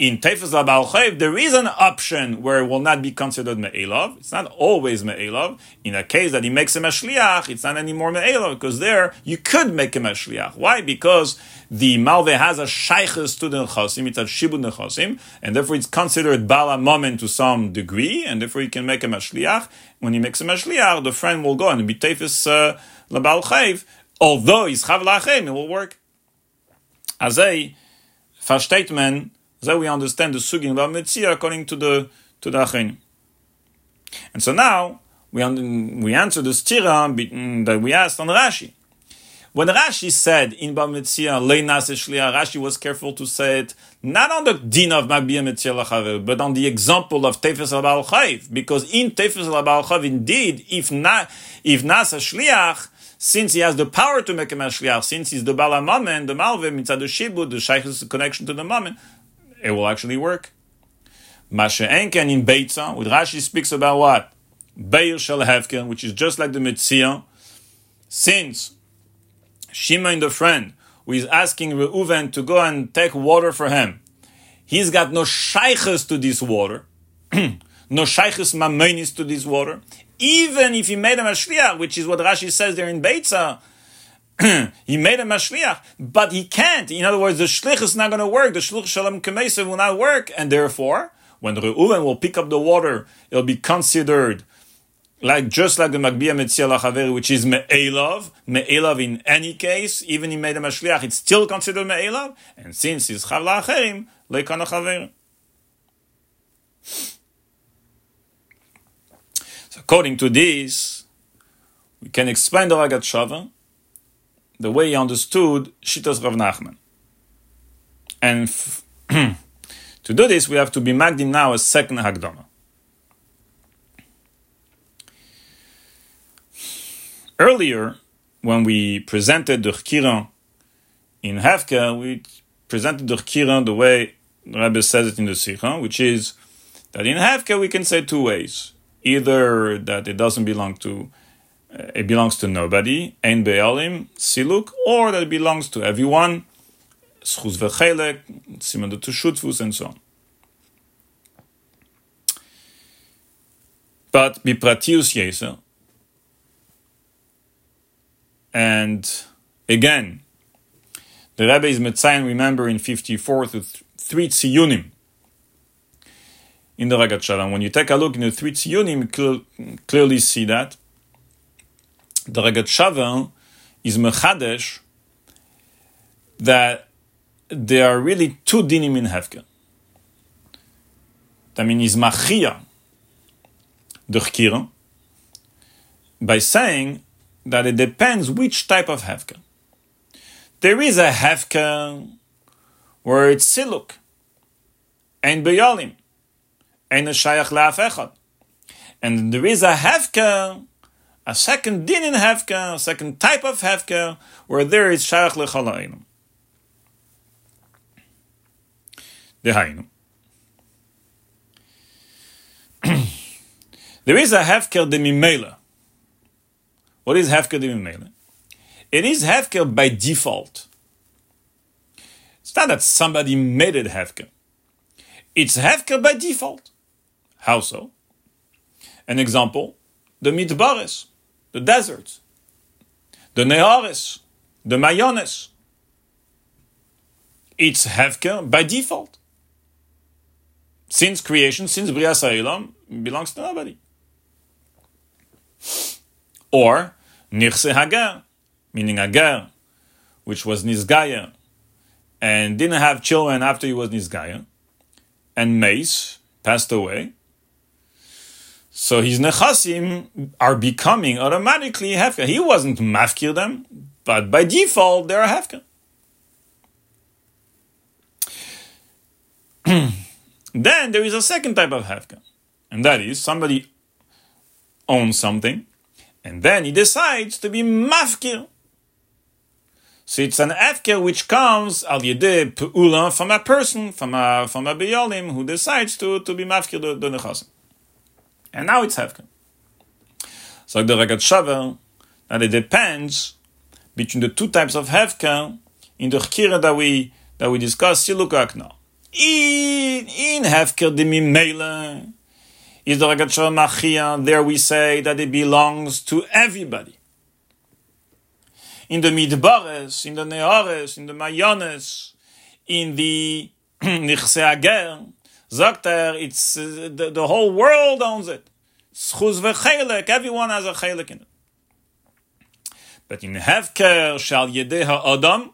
in Tefes Labal there is an option where it will not be considered Me'elav. It's not always Me'elav. In a case that he makes a Shliach, it's not anymore Me'elav, because there you could make a Shliach. Why? Because the Malve has a Shaykhs to the Nechosim, it's a Shibud Nechosim, and therefore it's considered Bala Moment to some degree, and therefore you can make a Shliach. When he makes a Shliach, the friend will go and be Tefes uh, Labal although he's Chav Lachem, it will work. Azay, versteht man, so we understand the sugin about mitzvah according to the to the achenim. And so now we we answer the stira mm, that we asked on Rashi. When Rashi said in Ba Mitzia Leinas Shliach, Rashi was careful to say it not on the din of Magbia Mitzia but on the example of Tefes Chayv. Because in Tefes Chayv, indeed, if not if Nasa Shliach, since he has the power to make a Shliach, since he's the Bala Mamen, the Malvim, it's the Shibud, the Shaykh's connection to the Mamen, it will actually work. Masha Enken in Beitza, with Rashi speaks about what? Beir Shel Hefker, which is just like the Mitzia. Since Shimon the friend, who is asking Reuven to go and take water for him, he's got no shaykhs to this water, no shaykhs mamonis to this water. Even if he made a mashliach, which is what Rashi says there in Beitza, he made a mashliach, but he can't. In other words, the shlich is not going to work. The shlich shalom kemesa will not work, and therefore, when Reuven will pick up the water, it'll be considered like just like the Magbia Metzia Lachaver, which is Me'elav, Me'elav in any case, even in made a Mashliach, it's still considered Me'elav, and since it's Chav La'acherim, Le'kan Chaver. So according to this, we can explain the Rogatchover the way he understood Shitas Rav Nachman. And f- to do this, we have to be magdim now a second Hagdama. Earlier, when we presented the Chkiran in Hefka, we presented the Chkiran the way the Rebbe says it in the Sikha, which is that in Hefka we can say two ways. Either that it doesn't belong to Uh, it belongs to nobody, Ein Be'alim, Siluk, or that it belongs to everyone, Schuz V'chelek, Simon Tushutfus, and so on. But Bipratius Yeser, and again, the Rebbe is Metzayin, remember, in 54 to three tziyunim in the Rogatchover. When you take a look in the three tziyunim, you clearly see that the Rogatchover is mechadesh that there are really two dinim in Hefker. That means machia the by saying that it depends which type of Hefker. There is a Hefker where it's siluk and beyalim and a shayach la'af And there is a Hefker a second din in Hefka, a second type of Hefka, where there is Shayach Lechalainim. Dehainu. there is a Hefker de Mimela. What is Hefker de Mimela? It is Hefker by default. It's not that somebody made it Hefker. It's Hefker by default. How so? An example, the Midbaris the deserts, the Neharis, the Mayones. It's Hefker by default. Since creation, since Bria Sa'ilam, belongs to nobody. Or Nirse Hagar, meaning Hagar, which was Nizgaya, and didn't have children after he was Nizgaya, and Mace passed away, so his nechasim are becoming automatically hefka. He wasn't mafkir them, but by default they're hefka. then there is a second type of hefka, and that is somebody owns something, and then he decides to be mafkir. So it's an Efker which comes al yedeh pe'ula from a person, from a, from a who decides to, to be mafkir the, the Nechasim. And now it's Hefker. So the Rogatchover, that it depends between the two types of Hefker in the Chkira that we, that we discussed, Siluk Akna. In, in Hefker de is the Rogatchover Machia, there we say that it belongs to everybody in the Midbares, in the Neares, in the Mayanes, in the Nichse Ager, sagt er, it's, uh, the, the whole world owns it. Schuz v'chelek, everyone has a chelek in it. But in Hefker shall Yedeha Adam,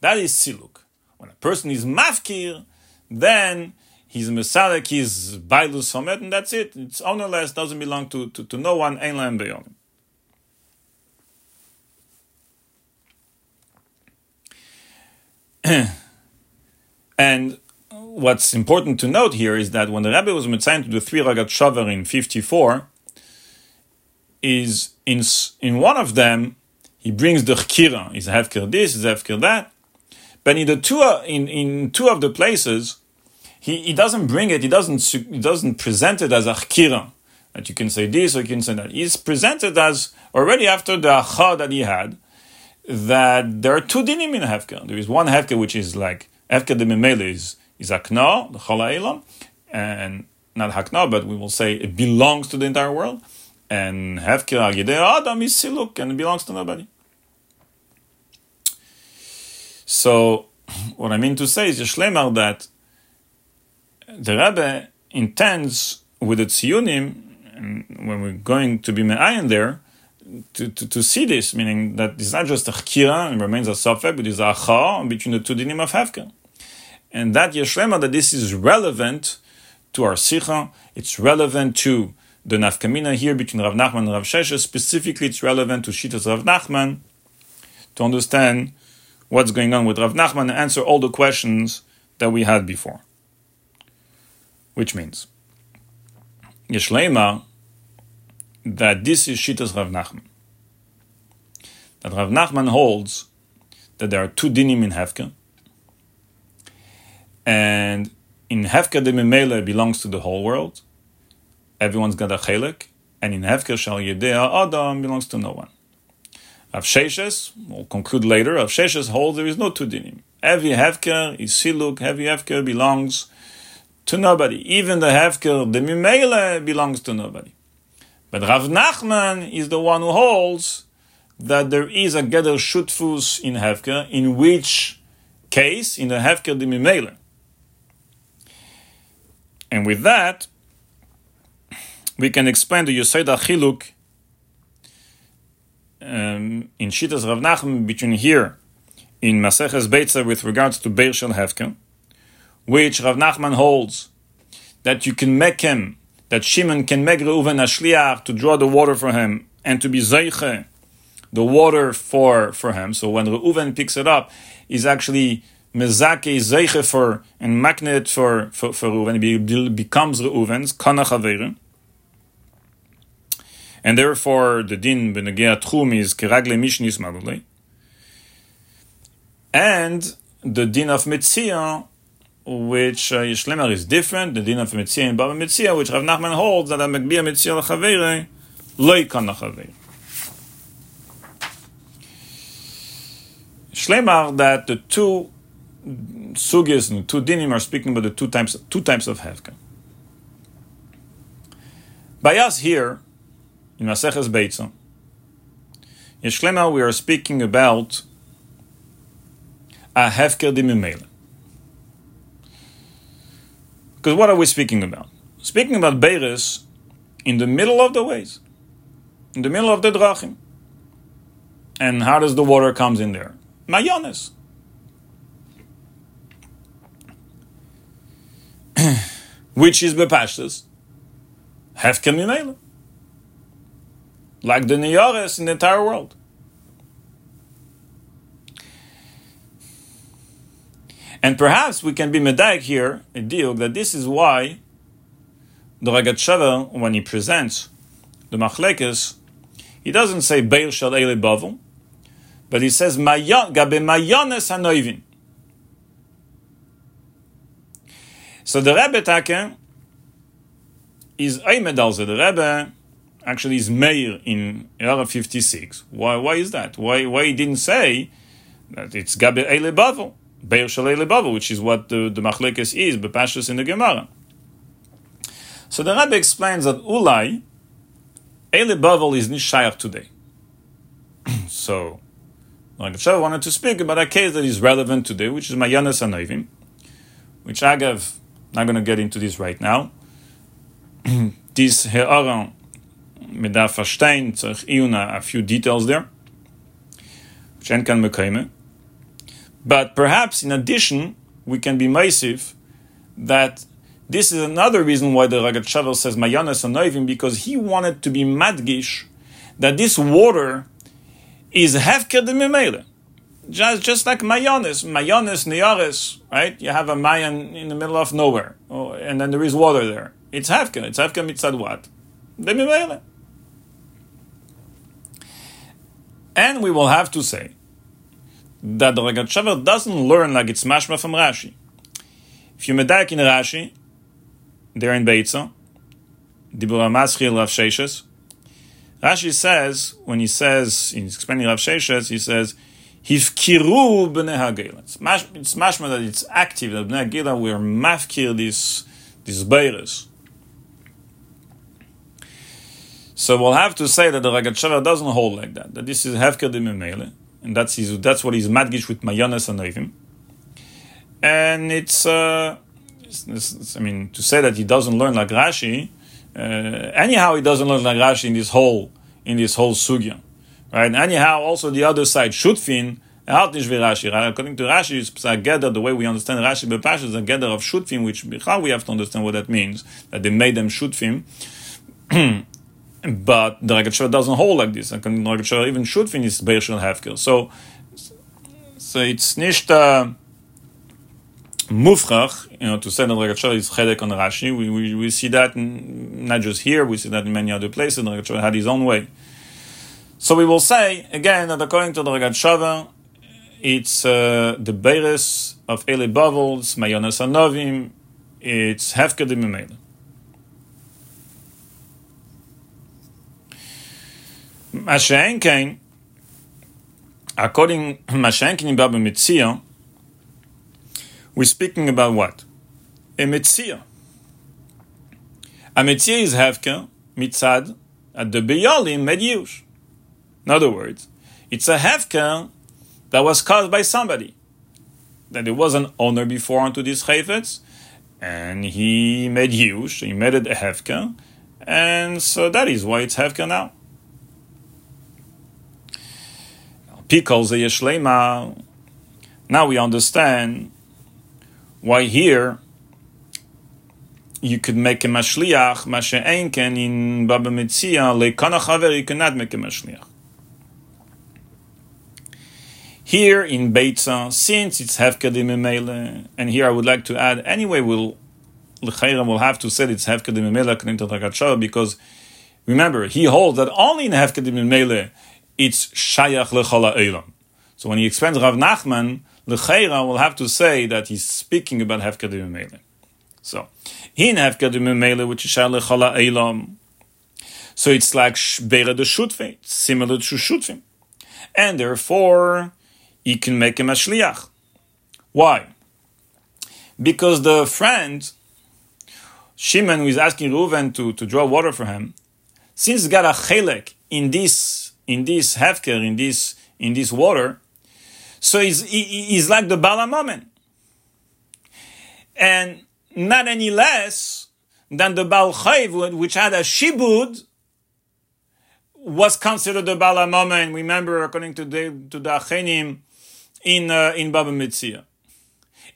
that is Siluk. When a person is Mafkir, then he's Mesalek, he's Bailus from and that's it. It's ownerless, doesn't belong to, to, to no one, Ein Lam Beyonim. and what's important to note here is that when the Rebbe was mitzayin to the three Rogatchover in 54, is in, in one of them, he brings the Chkira. He's Hefker this, he's Hefker that. But in the two, in, in two of the places, he, he doesn't bring it, he doesn't, he doesn't present it as a Chkira. That you can say this or you can say that. He's presented as already after the Acha that he had, that there are two dinim in Hefker. There is one Hefker which is like Hefker de Memele is, is Akna, the Chala and not Hakna, but we will say it belongs to the entire world. And Hefker Al Adam is Siluk and it belongs to nobody. So, what I mean to say is Yeshlemar that the Rebbe intends with the Tziyunim, when we're going to be Me'ayin there, to, to, to, see this, meaning that it's not just a chkira and remains a sofek, but it's a between the two dinim of hefker. And that yeshlema, that this is relevant to our sikha, it's relevant to the nafkamina here between Rav Nachman and Rav Sheshes. Specifically, it's relevant to Shitas Rav Nachman to understand what's going on with Rav Nachman and answer all the questions that we had before. Which means, Yeshlema, that this is Shitas Rav Nachman. That Rav Nachman holds that there are two dinim in Hefka, and in Hefka the Memele belongs to the whole world. Everyone's got a chelik, and in Hefka Shal Yedea Adam belongs to no one. Rav Sheshes, we'll conclude later, Rav Sheshes holds there is no two. Every Hefker is Siluk, every Hefker belongs to nobody. Even the Hefker, the Mimele, belongs to nobody. But Rav Nachman is the one who holds that there is a Geder Shutfus in Hefker, in which case, in the Hefker Dimimele. And with that, we can explain the Yoseda Chiluk um, in Shitas Rav Nachman between here in Maseches Beitza with regards to Beir Shel which Rav Nachman holds that you can make him that Shimon can make Reuven a shliach to draw the water for him and to be zeiche the water for for him. So when Reuven picks it up, he's actually mezake zeiche for and magnet for for, for Reuven. He becomes Reuven's kanach and therefore the din benegea tchum is keragle mishnis malulei. And the din of Mitzia which uh, Yishlemer is different, the din of Mitzia and Baba Metzia, which Rav Nachman holds that a Megbia Mitzia l'chavere, loy kan l'chavere. Shlemar that the two sugis and two dinim are speaking about the two types, two types of hefka. By us here, in Maseches Beitza, in Shlemar we are speaking about a hefker dimimele. Because what are we speaking about? Speaking about Beres in the middle of the ways, in the middle of the Drachim. And how does the water comes in there? Mayones. Which is Bepashtas. Hefker Mimela. Like the Niyares in the entire world. And perhaps we can be medaik here, a deal, that this is why the Ragat when he presents the Machlekes, he doesn't say Beir Shal Eile Bavel, But he says, Gabe mayones hanoivin. So the Rebbe Take is Aymed also. The Rebbe actually is mayor in era 56. Why, why is that? Why, why he didn't say that it's Gabe Eile Bavel, Beir Shal Eile Bavel, which is what the, the Machlekes is, Bepashtus in the Gemara. So the Rebbe explains that Ulai, Eile Bavel is Nishayach today. so, like Shav wanted to speak about a case that is relevant today, which is Mayanas Anoivim, which Agav, not going to get into this right now. this He'aran mit da verstehen, sich iuna a few details there. But perhaps in addition, we can be massive that this is another reason why the Rogatchover says Mayanas Anoivim, because he wanted to be madgish that this water is hefker de. Just, just like Mayanis, Mayanis, Niyaris, right? You have a Mayan in the middle of nowhere, oh, and then there is water there. It's hefker. It's hefker mitzad what? De memele. And we will have to say that the Ragat doesn't learn like it's mashma from Rashi. If you medak in Rashi, there in Beitza, Dibur Amaschil Rav Sheshes, Rashi says, when he says, in explaining Rav Sheshes, he says, Hifkiru b'nei hagela. It's, it's mashma that it's active, that b'nei hagela, we're mafkir this, this beiras. So we'll have to say that the Ragat doesn't hold like that. That this is Hefker de and that's his, that's what he's madgish with Mayanas and Noivim. And it's, uh, it's, it's, I mean, to say that he doesn't learn like Rashi, uh, anyhow, he doesn't learn like Rashi in this whole in this whole sugya, right? anyhow, also the other side, Shutfin, Rashi. According to Rashi, it's a gather, the way we understand Rashi Bepash is a gather of Shutfim, which how we have to understand what that means, that they made them Shutfim. But the Ragat doesn't hold like this. And the Ragat even should finish Beishal Hefker. So, so it's nicht uh, mufrach, you know, to say that Ragat is chedek on Rashi. We, we, we see that in, not just here, we see that in many other places. Ragat had his own way. So we will say again that according to the Ragat it's uh, the Beres of Eli Bavels, Mayonas Anovim, it's Hefker de Mimela. Mashenkein, according Mashenkein in Baba Metzia, we're speaking about what? A Mitzia. A Mitzia is Hefker, Mitzad, at the Beyalim Medyush. In other words, it's a Hefker that was caused by somebody. That there was an owner before onto this Chayfetz, and he made use, he made it a Hefker, and so that is why it's Hefker now. Pikol Yeshlema. Now we understand why here you could make a mashliach, mashe enken in Baba Metzia, lekana chaver, you cannot make a mashliach. Here in Beitza, since it's hefkadim memele, and here I would like to add, anyway, we'll l'chayra will have to say it's hefkadim memele according to because remember he holds that only in hefkadim memele it's shayach lechala elam. So when he explains Rav Nachman, lecheira will have to say that he's speaking about hefkadim mele. So in hefkadim mele, which is shayach lechala elam, so it's like beira de shutfe, similar to shutfim, and therefore he can make him a shliach. Why? Because the friend Shimon, who is asking Reuven to, to draw water for him, since he got a chelek in this in this hefker, in this in this water. So he's, he, he's like the Balamomen. And not any less than the Baal Chayv, which had a shibud, was considered the Balamomen. Remember, according to the to the Achenim in uh, in Baba Metzia.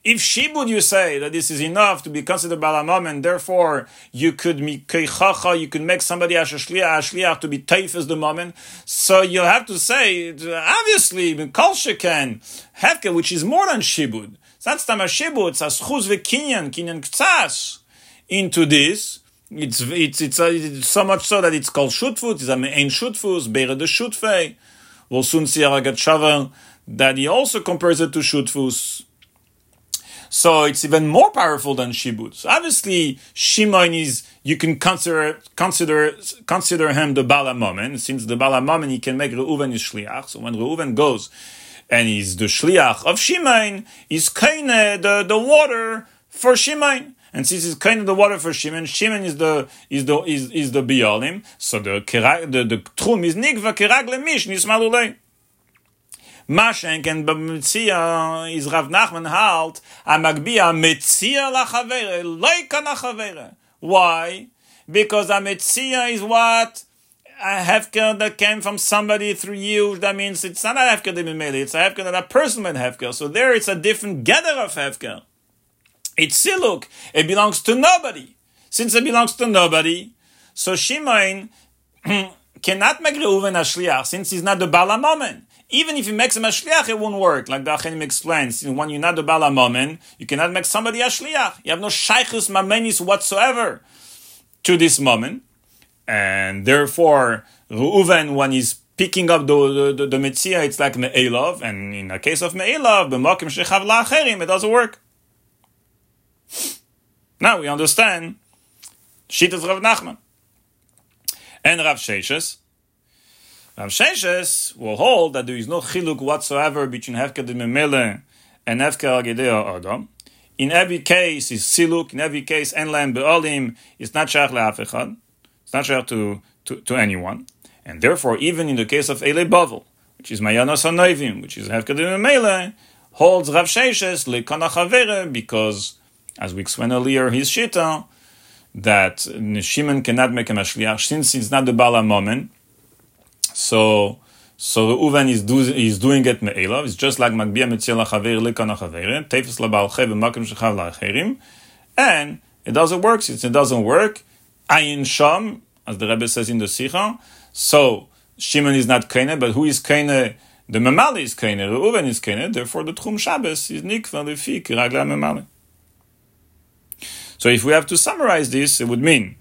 If shibud you say that this is enough to be considered balamam, and therefore you could mikeichacha, you could make somebody ashliach ashliach to be taif as the moment, so you'll have to say obviously kol sheken hefke, which is more than shibud. It's not shibud, it's aschuz vekinyan kinyan ktsas into this. It's it's it's, uh, it's, so much so that it's called shutfut. It's a main shutfus, bere de shutfei. We'll soon see a Ragat that he also compares it to Shutfus. So it's even more powerful than Shibud. Obviously, Shimon is, you can consider, consider, consider him the Bala Momen. Since the Bala Momen, he can make Reuven his Shliach. So when Reuven goes and he's the Shliach of Shimon, he's kind the, the water for Shimon. And since he's kind of the water for Shimon, Shimon is the is the is, is the Bialim. So the the the Tchum is Nikva Kerag Lemish Nismalulei. Mashenken b'mitzia is Rav Nachman halt a magbia mitzia lachavere loika nachavere. Why? Because a mitzia is what a hefker that came from somebody through you. That means it's not a hefker made It's a hefker that a person made hefker. So there, it's a different gather of hefker. It's siluk. It belongs to nobody. Since it belongs to nobody, so Shimon cannot make Reuven a shliach since he's not the bala moment. Even if he makes him a shliach, it won't work. Like the Achenim explains, when you're not the bala moment, you cannot make somebody a shliach. You have no shaykhus mamenis whatsoever to this moment, and therefore Reuven, when he's picking up the the, the, the it's like me'elav, and in the case of me'elav, b'mokim shechav la'acherim, it doesn't work. Now we understand Shittas Rav Nachman and Rav Sheshes. Rav Sheshes will hold that there is no chiluk whatsoever between Hefker de and Hefker Agedeo Adam. In every case, is siluk. In every case, enlam be'olim is not shach le'afechad. It's not shach to, to, to anyone. And therefore, even in the case of Ele Bavel, which is Mayanos HaNoivim, which is Hefker de holds Rav Sheshes le'kanachavere because, as we explained earlier, his shita, that Shimon cannot make a mashliach since it's not the Bala moment so so Reuven is, do, is doing it me'elav. It's just like Magbia Metzil HaChaver Likon HaChaverim. Tefes LaBal Chev Makim Shechav LaAcherim. And it doesn't work. Since it doesn't work, Ayin Sham, as the Rebbe says in the Sikha. So Shimon is not Kene, but who is Kene? The Memali is Kene. Reuven is Kene. Therefore the Tchum Shabbos is Nikva Lefi Kiragla Memali. So if we have to summarize this, it would mean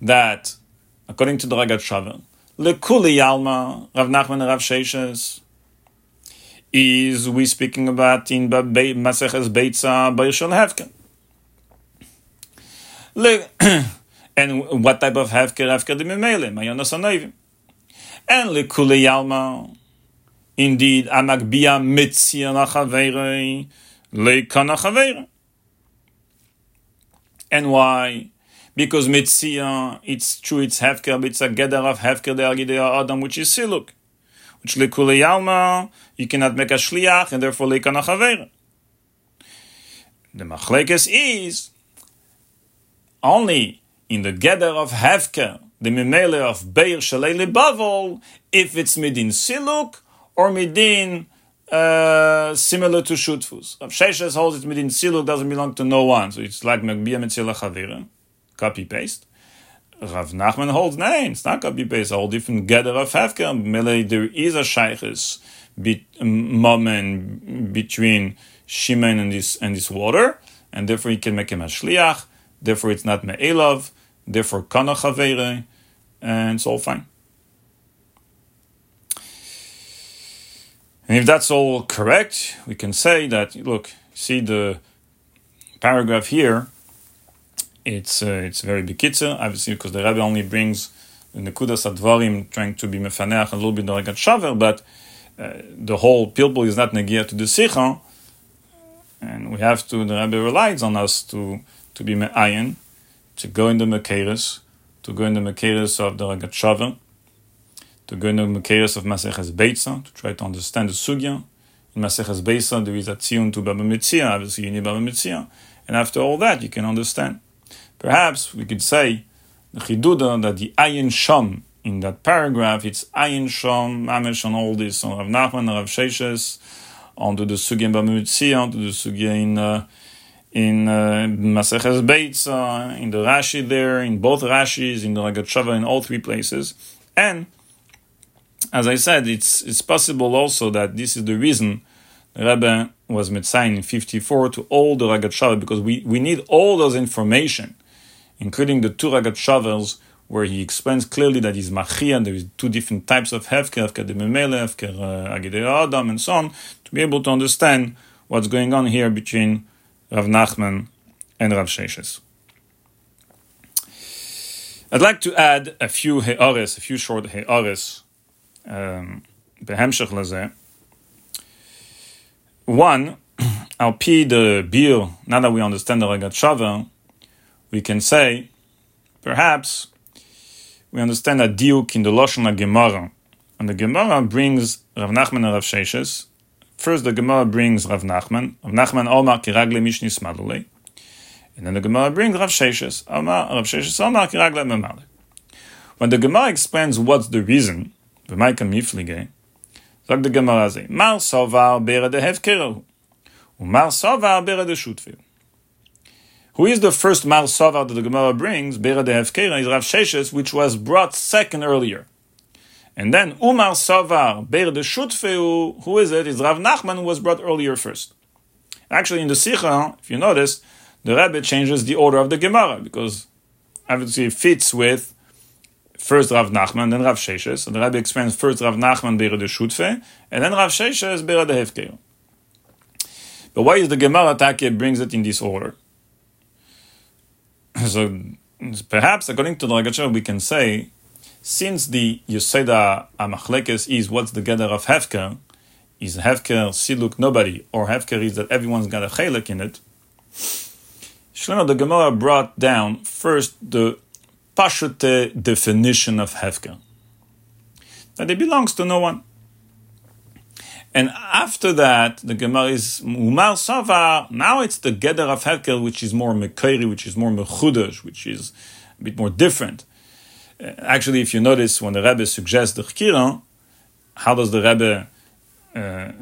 that according to the Rogatchover, Lekuli Yalma, Rav Nachman Rav Sheshes, is we speaking about in Maseches Beitza Bayishon Hefker. and what type of Hefker? Hefker de Mimele, Mayonas Anoivim. And Lekuli Yalma, indeed, Amagbia Mitzia Lachaveire, Lekana. And why? Because mitzia, it's true, it's hefker, but it's a gedar of hefker de adam, which is siluk. Which lekule yalma, you cannot make a shliach, and therefore lekana chaver. The machlekes is only in the gedar of hefker, the mimele of beir shalei bavel, if it's midin siluk or midin uh, similar to shutfus. Rav Sheshes holds it midin siluk doesn't belong to no one, so it's like megbia mitzila chavira copy paste. Rav Nachman holds nine. It's not copy paste. A whole different gather of hefker. Mele there is a shaykhis moment between Shimon and this and this water, and therefore he can make him a shliach. Therefore it's not me'elav. Therefore kana chavere, and it's all fine. And if that's all correct, we can say that look, see the paragraph here it's uh, it's very bekitzer, obviously, because the Rebbe only brings the Nekudas Advarim, trying to be mefaneach a little bit the Rogatchover, but uh, the whole pilpul is not negia to the Sicha, and we have to, the Rebbe relies on us to, to be me'ayin, to go in the Mekeres, to go in the Mekeres of the Rogatchover, to go in the Mekeres of Maseches Beitza, to try to understand the Sugya. In Maseches Beitza, there is a Tzion to Baba Metzia, obviously you need Baba Metzia, and after all that, you can understand. Perhaps we could say the chiduda that the ayin sham in that paragraph, it's ayin sham, mamish on all this, on Rav Nachman, Rav Sheshes, onto the sugya b'mitzia, onto the sugya in uh, in uh, Beitza, in the Rashi there, in both Rashis, in the Ragat in all three places, and as I said, it's it's possible also that this is the reason Rebbe was mitzayin in 54 to all the Ragat because we, we need all those information including the two Rogatchovers where he explains clearly that he's machia, and there is two different types of hefker, hefker de memele, hefker uh, agidei adam, and so on, to be able to understand what's going on here between Rav Nachman and Rav Sheshes. I'd like to add a few he'aris, a few short he'aris, um, behemshech lezeh. One, al pi the bir, now that we understand the Rogatchover, we can say, perhaps, we understand a diuk in the Lashon Gemara. And the Gemara brings Rav Nachman and Rav Sheshes. First, the Gemara brings Rav Nachman. Rav Nachman Omar kiragle mishnis madule. And then the Gemara brings Rav Sheshes. Omar, Rav Sheshes Omar kiragle memale. When the Gemara explains what's the reason, v'maika miflige, sagt the Gemara say, Mar sovar bere de hefkeru. Umar sovar bere de shutfil. Who is the first Mar Sovar that the Gemara brings? Bera de Hefkera is Rav Sheshes, which was brought second earlier. And then Umar Sovar, Bera de Shutfeu, who is it? Is Rav Nachman, who was brought earlier first. Actually, in the Sikha, if you notice, the Rebbe changes the order of the Gemara, because obviously it fits with first Rav Nachman, then Rav Sheshes. And the Rebbe explains first Rav Nachman, Bera de Shutfe, and then Rav Sheshes, Bera de. But why is the Gemara Take brings it in this order? so perhaps according to the Rogatchover, we can say, since the Yoseda Amachlekes is what's the gather of Hefker, is Hefker Siluk nobody, or Hefker is that everyone's got a chelek in it. Shlomo the Gemara brought down first the Pashute definition of Hefker. That it belongs to no one. And after that, the Gemara is Umar Savar. Now it's the Geder of Herkel, which is more Mekeri, which is more Mechudash, which is a bit more different. Uh, actually, if you notice, when the Rebbe suggests the Chkira, how does the Rebbe uh, uh,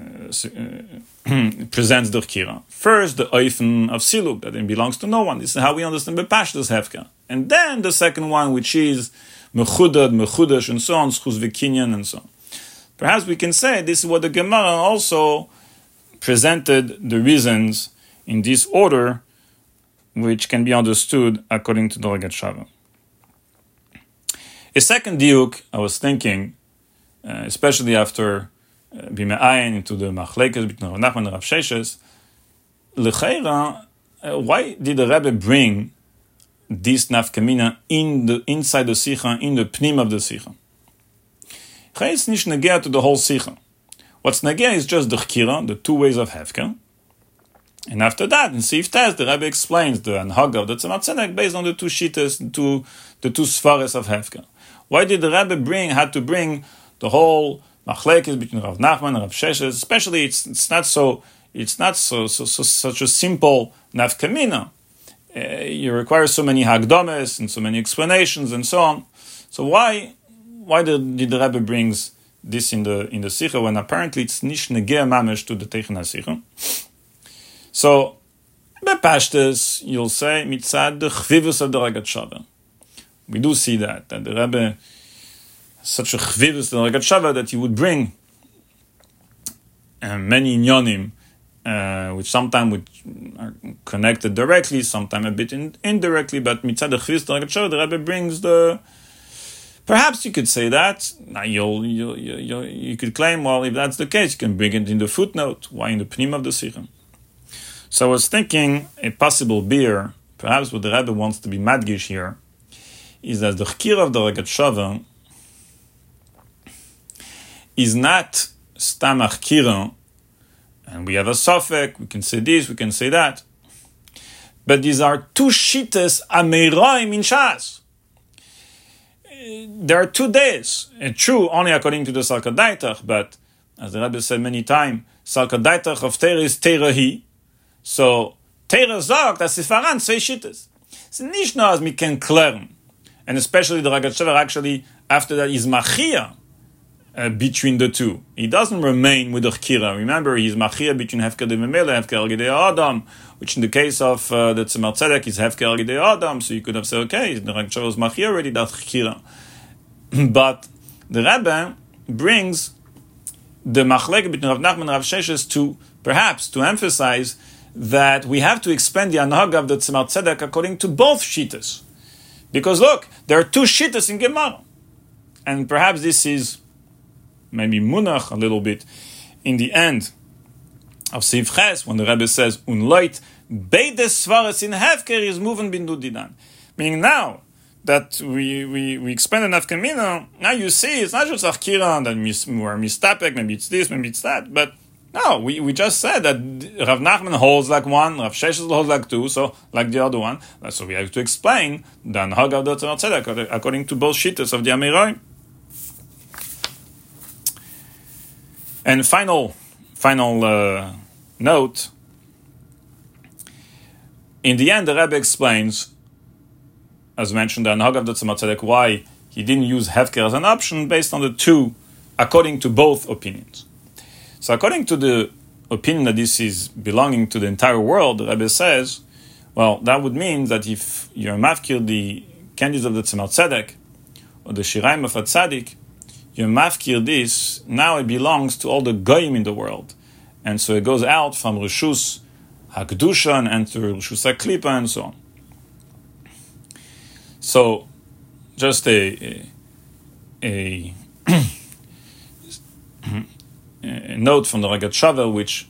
presents the Chkira? First, the Oifen of Siluk, that it belongs to no one. This is how we understand the Bepashtas Hefka. And then the second one, which is Mechudad, Mechudash, and so on, Schuz and so on. Perhaps we can say this is what the Gemara also presented the reasons in this order, which can be understood according to the Rogatchover. A second diuk, I was thinking, uh, especially after uh, Bime'ayin into the Machlekes between Rav Nachman and Rav Sheshes, L'cheira, uh, why did the Rebbe bring this nafkamina in the inside the Sikha, in the pnim of the Sikha? Chayes nish negea to the whole sikha. What's negea is just the chkira, the two ways of hefker. And after that, in Sif Test, the Rebbe explains the anhaga of the Tzemach based on the two shitas, two, the two svares of hefker. Why did the Rebbe bring, had to bring the whole machlekes between Rav Nachman and Rav Sheshes? Especially, it's, it's not so, it's not so, so, so such a simple nafkamina. Uh, you require so many hagdomes and so many explanations and so on. So why why did, the Rebbe brings this in the in the Sikha when apparently it's nish negea mamish to the Teichen Sikha? So, bepashtes, you'll say, mitzad the chvivus Rogatchover. We do see that, that the Rebbe such a chvivus Rogatchover that he would bring uh, many inyonim, uh, which sometimes are connected directly, sometimes a bit in, indirectly, but mitzad the chvivus Shava, the Rebbe brings the Perhaps you could say that. Now you'll, you'll, you'll, you could claim, well, if that's the case, you can bring it in the footnote. Why in the pnim of the Sikha? So I was thinking a possible beer, perhaps what the Rebbe wants to be madgish here, is that the chkir of the Rogatchover is not stam achkira, and we have a suffix, we can say this, we can say that. But these are two shitas ameiraim in Shas there are two days. And true, only according to the Salkadaitach, but as the Rebbe said many times, Salkadaitach of Teira is Teirahi. So, Teira sagt, dass sie voran zwei Schittes. Es ist nicht nur, als wir. And especially the Ragat actually, after that, is Machia uh, between the two. He doesn't remain with the Chkira. Remember, he's Machia between Hefker de Memele, Hefker Gidei Adam, which in the case of uh, the Tzemach Tzedek is Hefker Gidei Adam, so you could have said, okay, the Ragat was Machia already, that's Chkira. but the Rebbe brings the machlek between Rav Nachman and Rav Sheshes to perhaps to emphasize that we have to expand the anhag of the Tzemach Tzedek according to both shitas. Because look, there are two shittas in Gemara. And perhaps this is maybe munach a little bit in the end of Siv Ches, when the Rebbe says, Unloit, Beides Svares in Hefker is moving bindu dinan. Meaning now, that we, we, we expand enough Kamina, now you see it's not just Achkira that we're mistapek, maybe it's this, maybe it's that, but no, we, we just said that Rav Nachman holds like one, Rav Sheshes holds like two, so like the other one. So we have to explain the Anhag of the Tzedek according to both shittas of the Amirai. And final, final uh, note. In the end, the Rebbe explains, as mentioned, the Anhag of the Tzedek, why he didn't use Hefker as an option based on the two, according to both opinions. So, according to the opinion that this is belonging to the entire world, the Rebbe says, well, that would mean that if you're mafkir the candies of the Tzemach Tzedek, or the Shiraim of a Tzaddik, you mafkir this, now it belongs to all the goyim in the world. And so it goes out from Rishus HaKdusha and to Rishus HaKlipa and so on. So, just a, a, a a note from the Rogatchover, which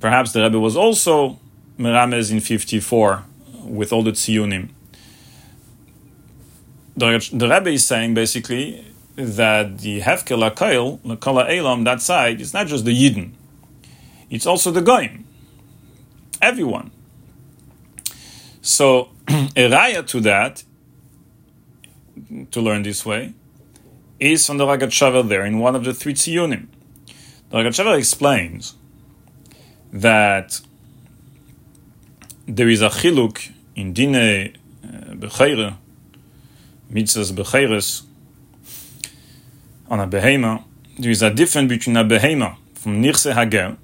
perhaps the Rebbe was also Meramez in 54 with all the tziyunim. The, the Rebbe is saying basically that the Hefker Lakail, Lakala Elam, that side, is not just the Yidden, it's also the Goyim, everyone. So, a raya to that, to learn this way, is from the Rogatchover there in one of the three tziyunim. The Ragat explains that there is a chiluk in dine uh, bechayre, mitzvahs bechayres, on a behema. There is a difference between a behema from nirse hager,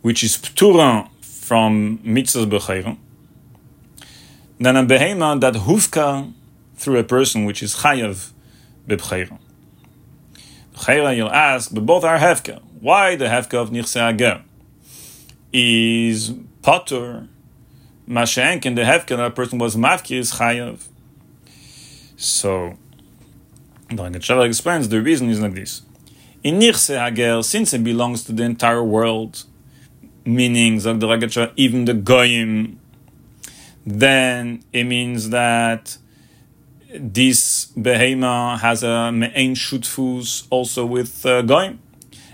which is ptura from mitzvahs bechayre, than a behema that hufka through a person which is chayav bechayre. Chayra, you'll ask, but both are hefka. Why the hefka of Nichse Ager? Is potter Mashenk and the hefka that a person was mafki is chayav. So, the Ragat explains the reason is like this. In Nichse Hager, since it belongs to the entire world, meaning Ragat even the Goyim, then it means that this behema has a me'en shutfus also with uh, goyim.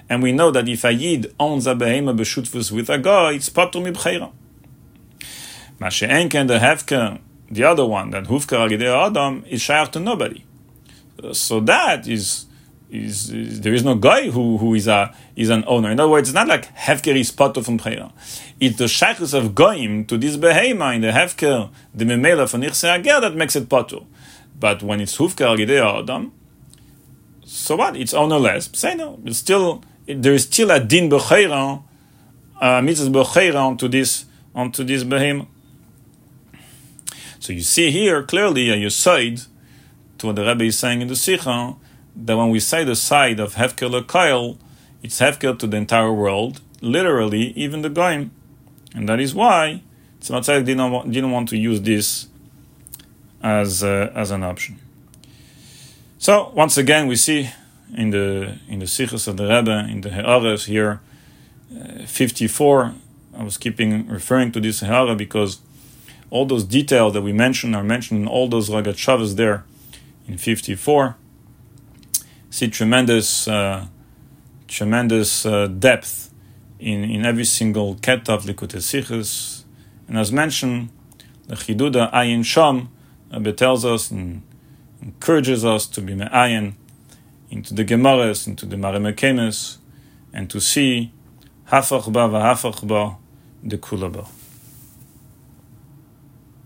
And we know that if a yid owns a behema b'shutfus with a goy, it's patur mibcheira. Masha'enken, the hefker, the other one, that hufkar agidei adam, is shayach to nobody. So that is, is, is, there is no guy who, who is a is an owner. In other words, it's not like hefker is patur from bcheira. It's the shaykhus of goyim to this behema in the hefker, the memela for nichse ager, that makes it patur. But when it's hufka al adam, so what? It's ownerless. Say no. It's still there is still a din b'chayra, a mitzvah b'chayra onto this onto this behem. So you see here clearly a side to what the Rebbe is saying in the Sikha that when we say the side of Hefker Lekail, it's Hefker to the entire world, literally even the Goim. And that is why Tzemach didn't, didn't want to use this as uh, as an option. So once again, we see in the in the Sichos of the Rebbe in the Ha'ares here, uh, 54. I was keeping referring to this Ha'ara because all those details that we mentioned are mentioned in all those Rogatchovers there in 54. See tremendous uh, tremendous uh, depth in, in every single ket of Likutei Sichos. And as mentioned, the Chiduda Ayin Sham Rebbe tells us and encourages us to be me'ayin into the Gemaras, into the Marimekemes, and to see hafach ba v'hafach the kula ba.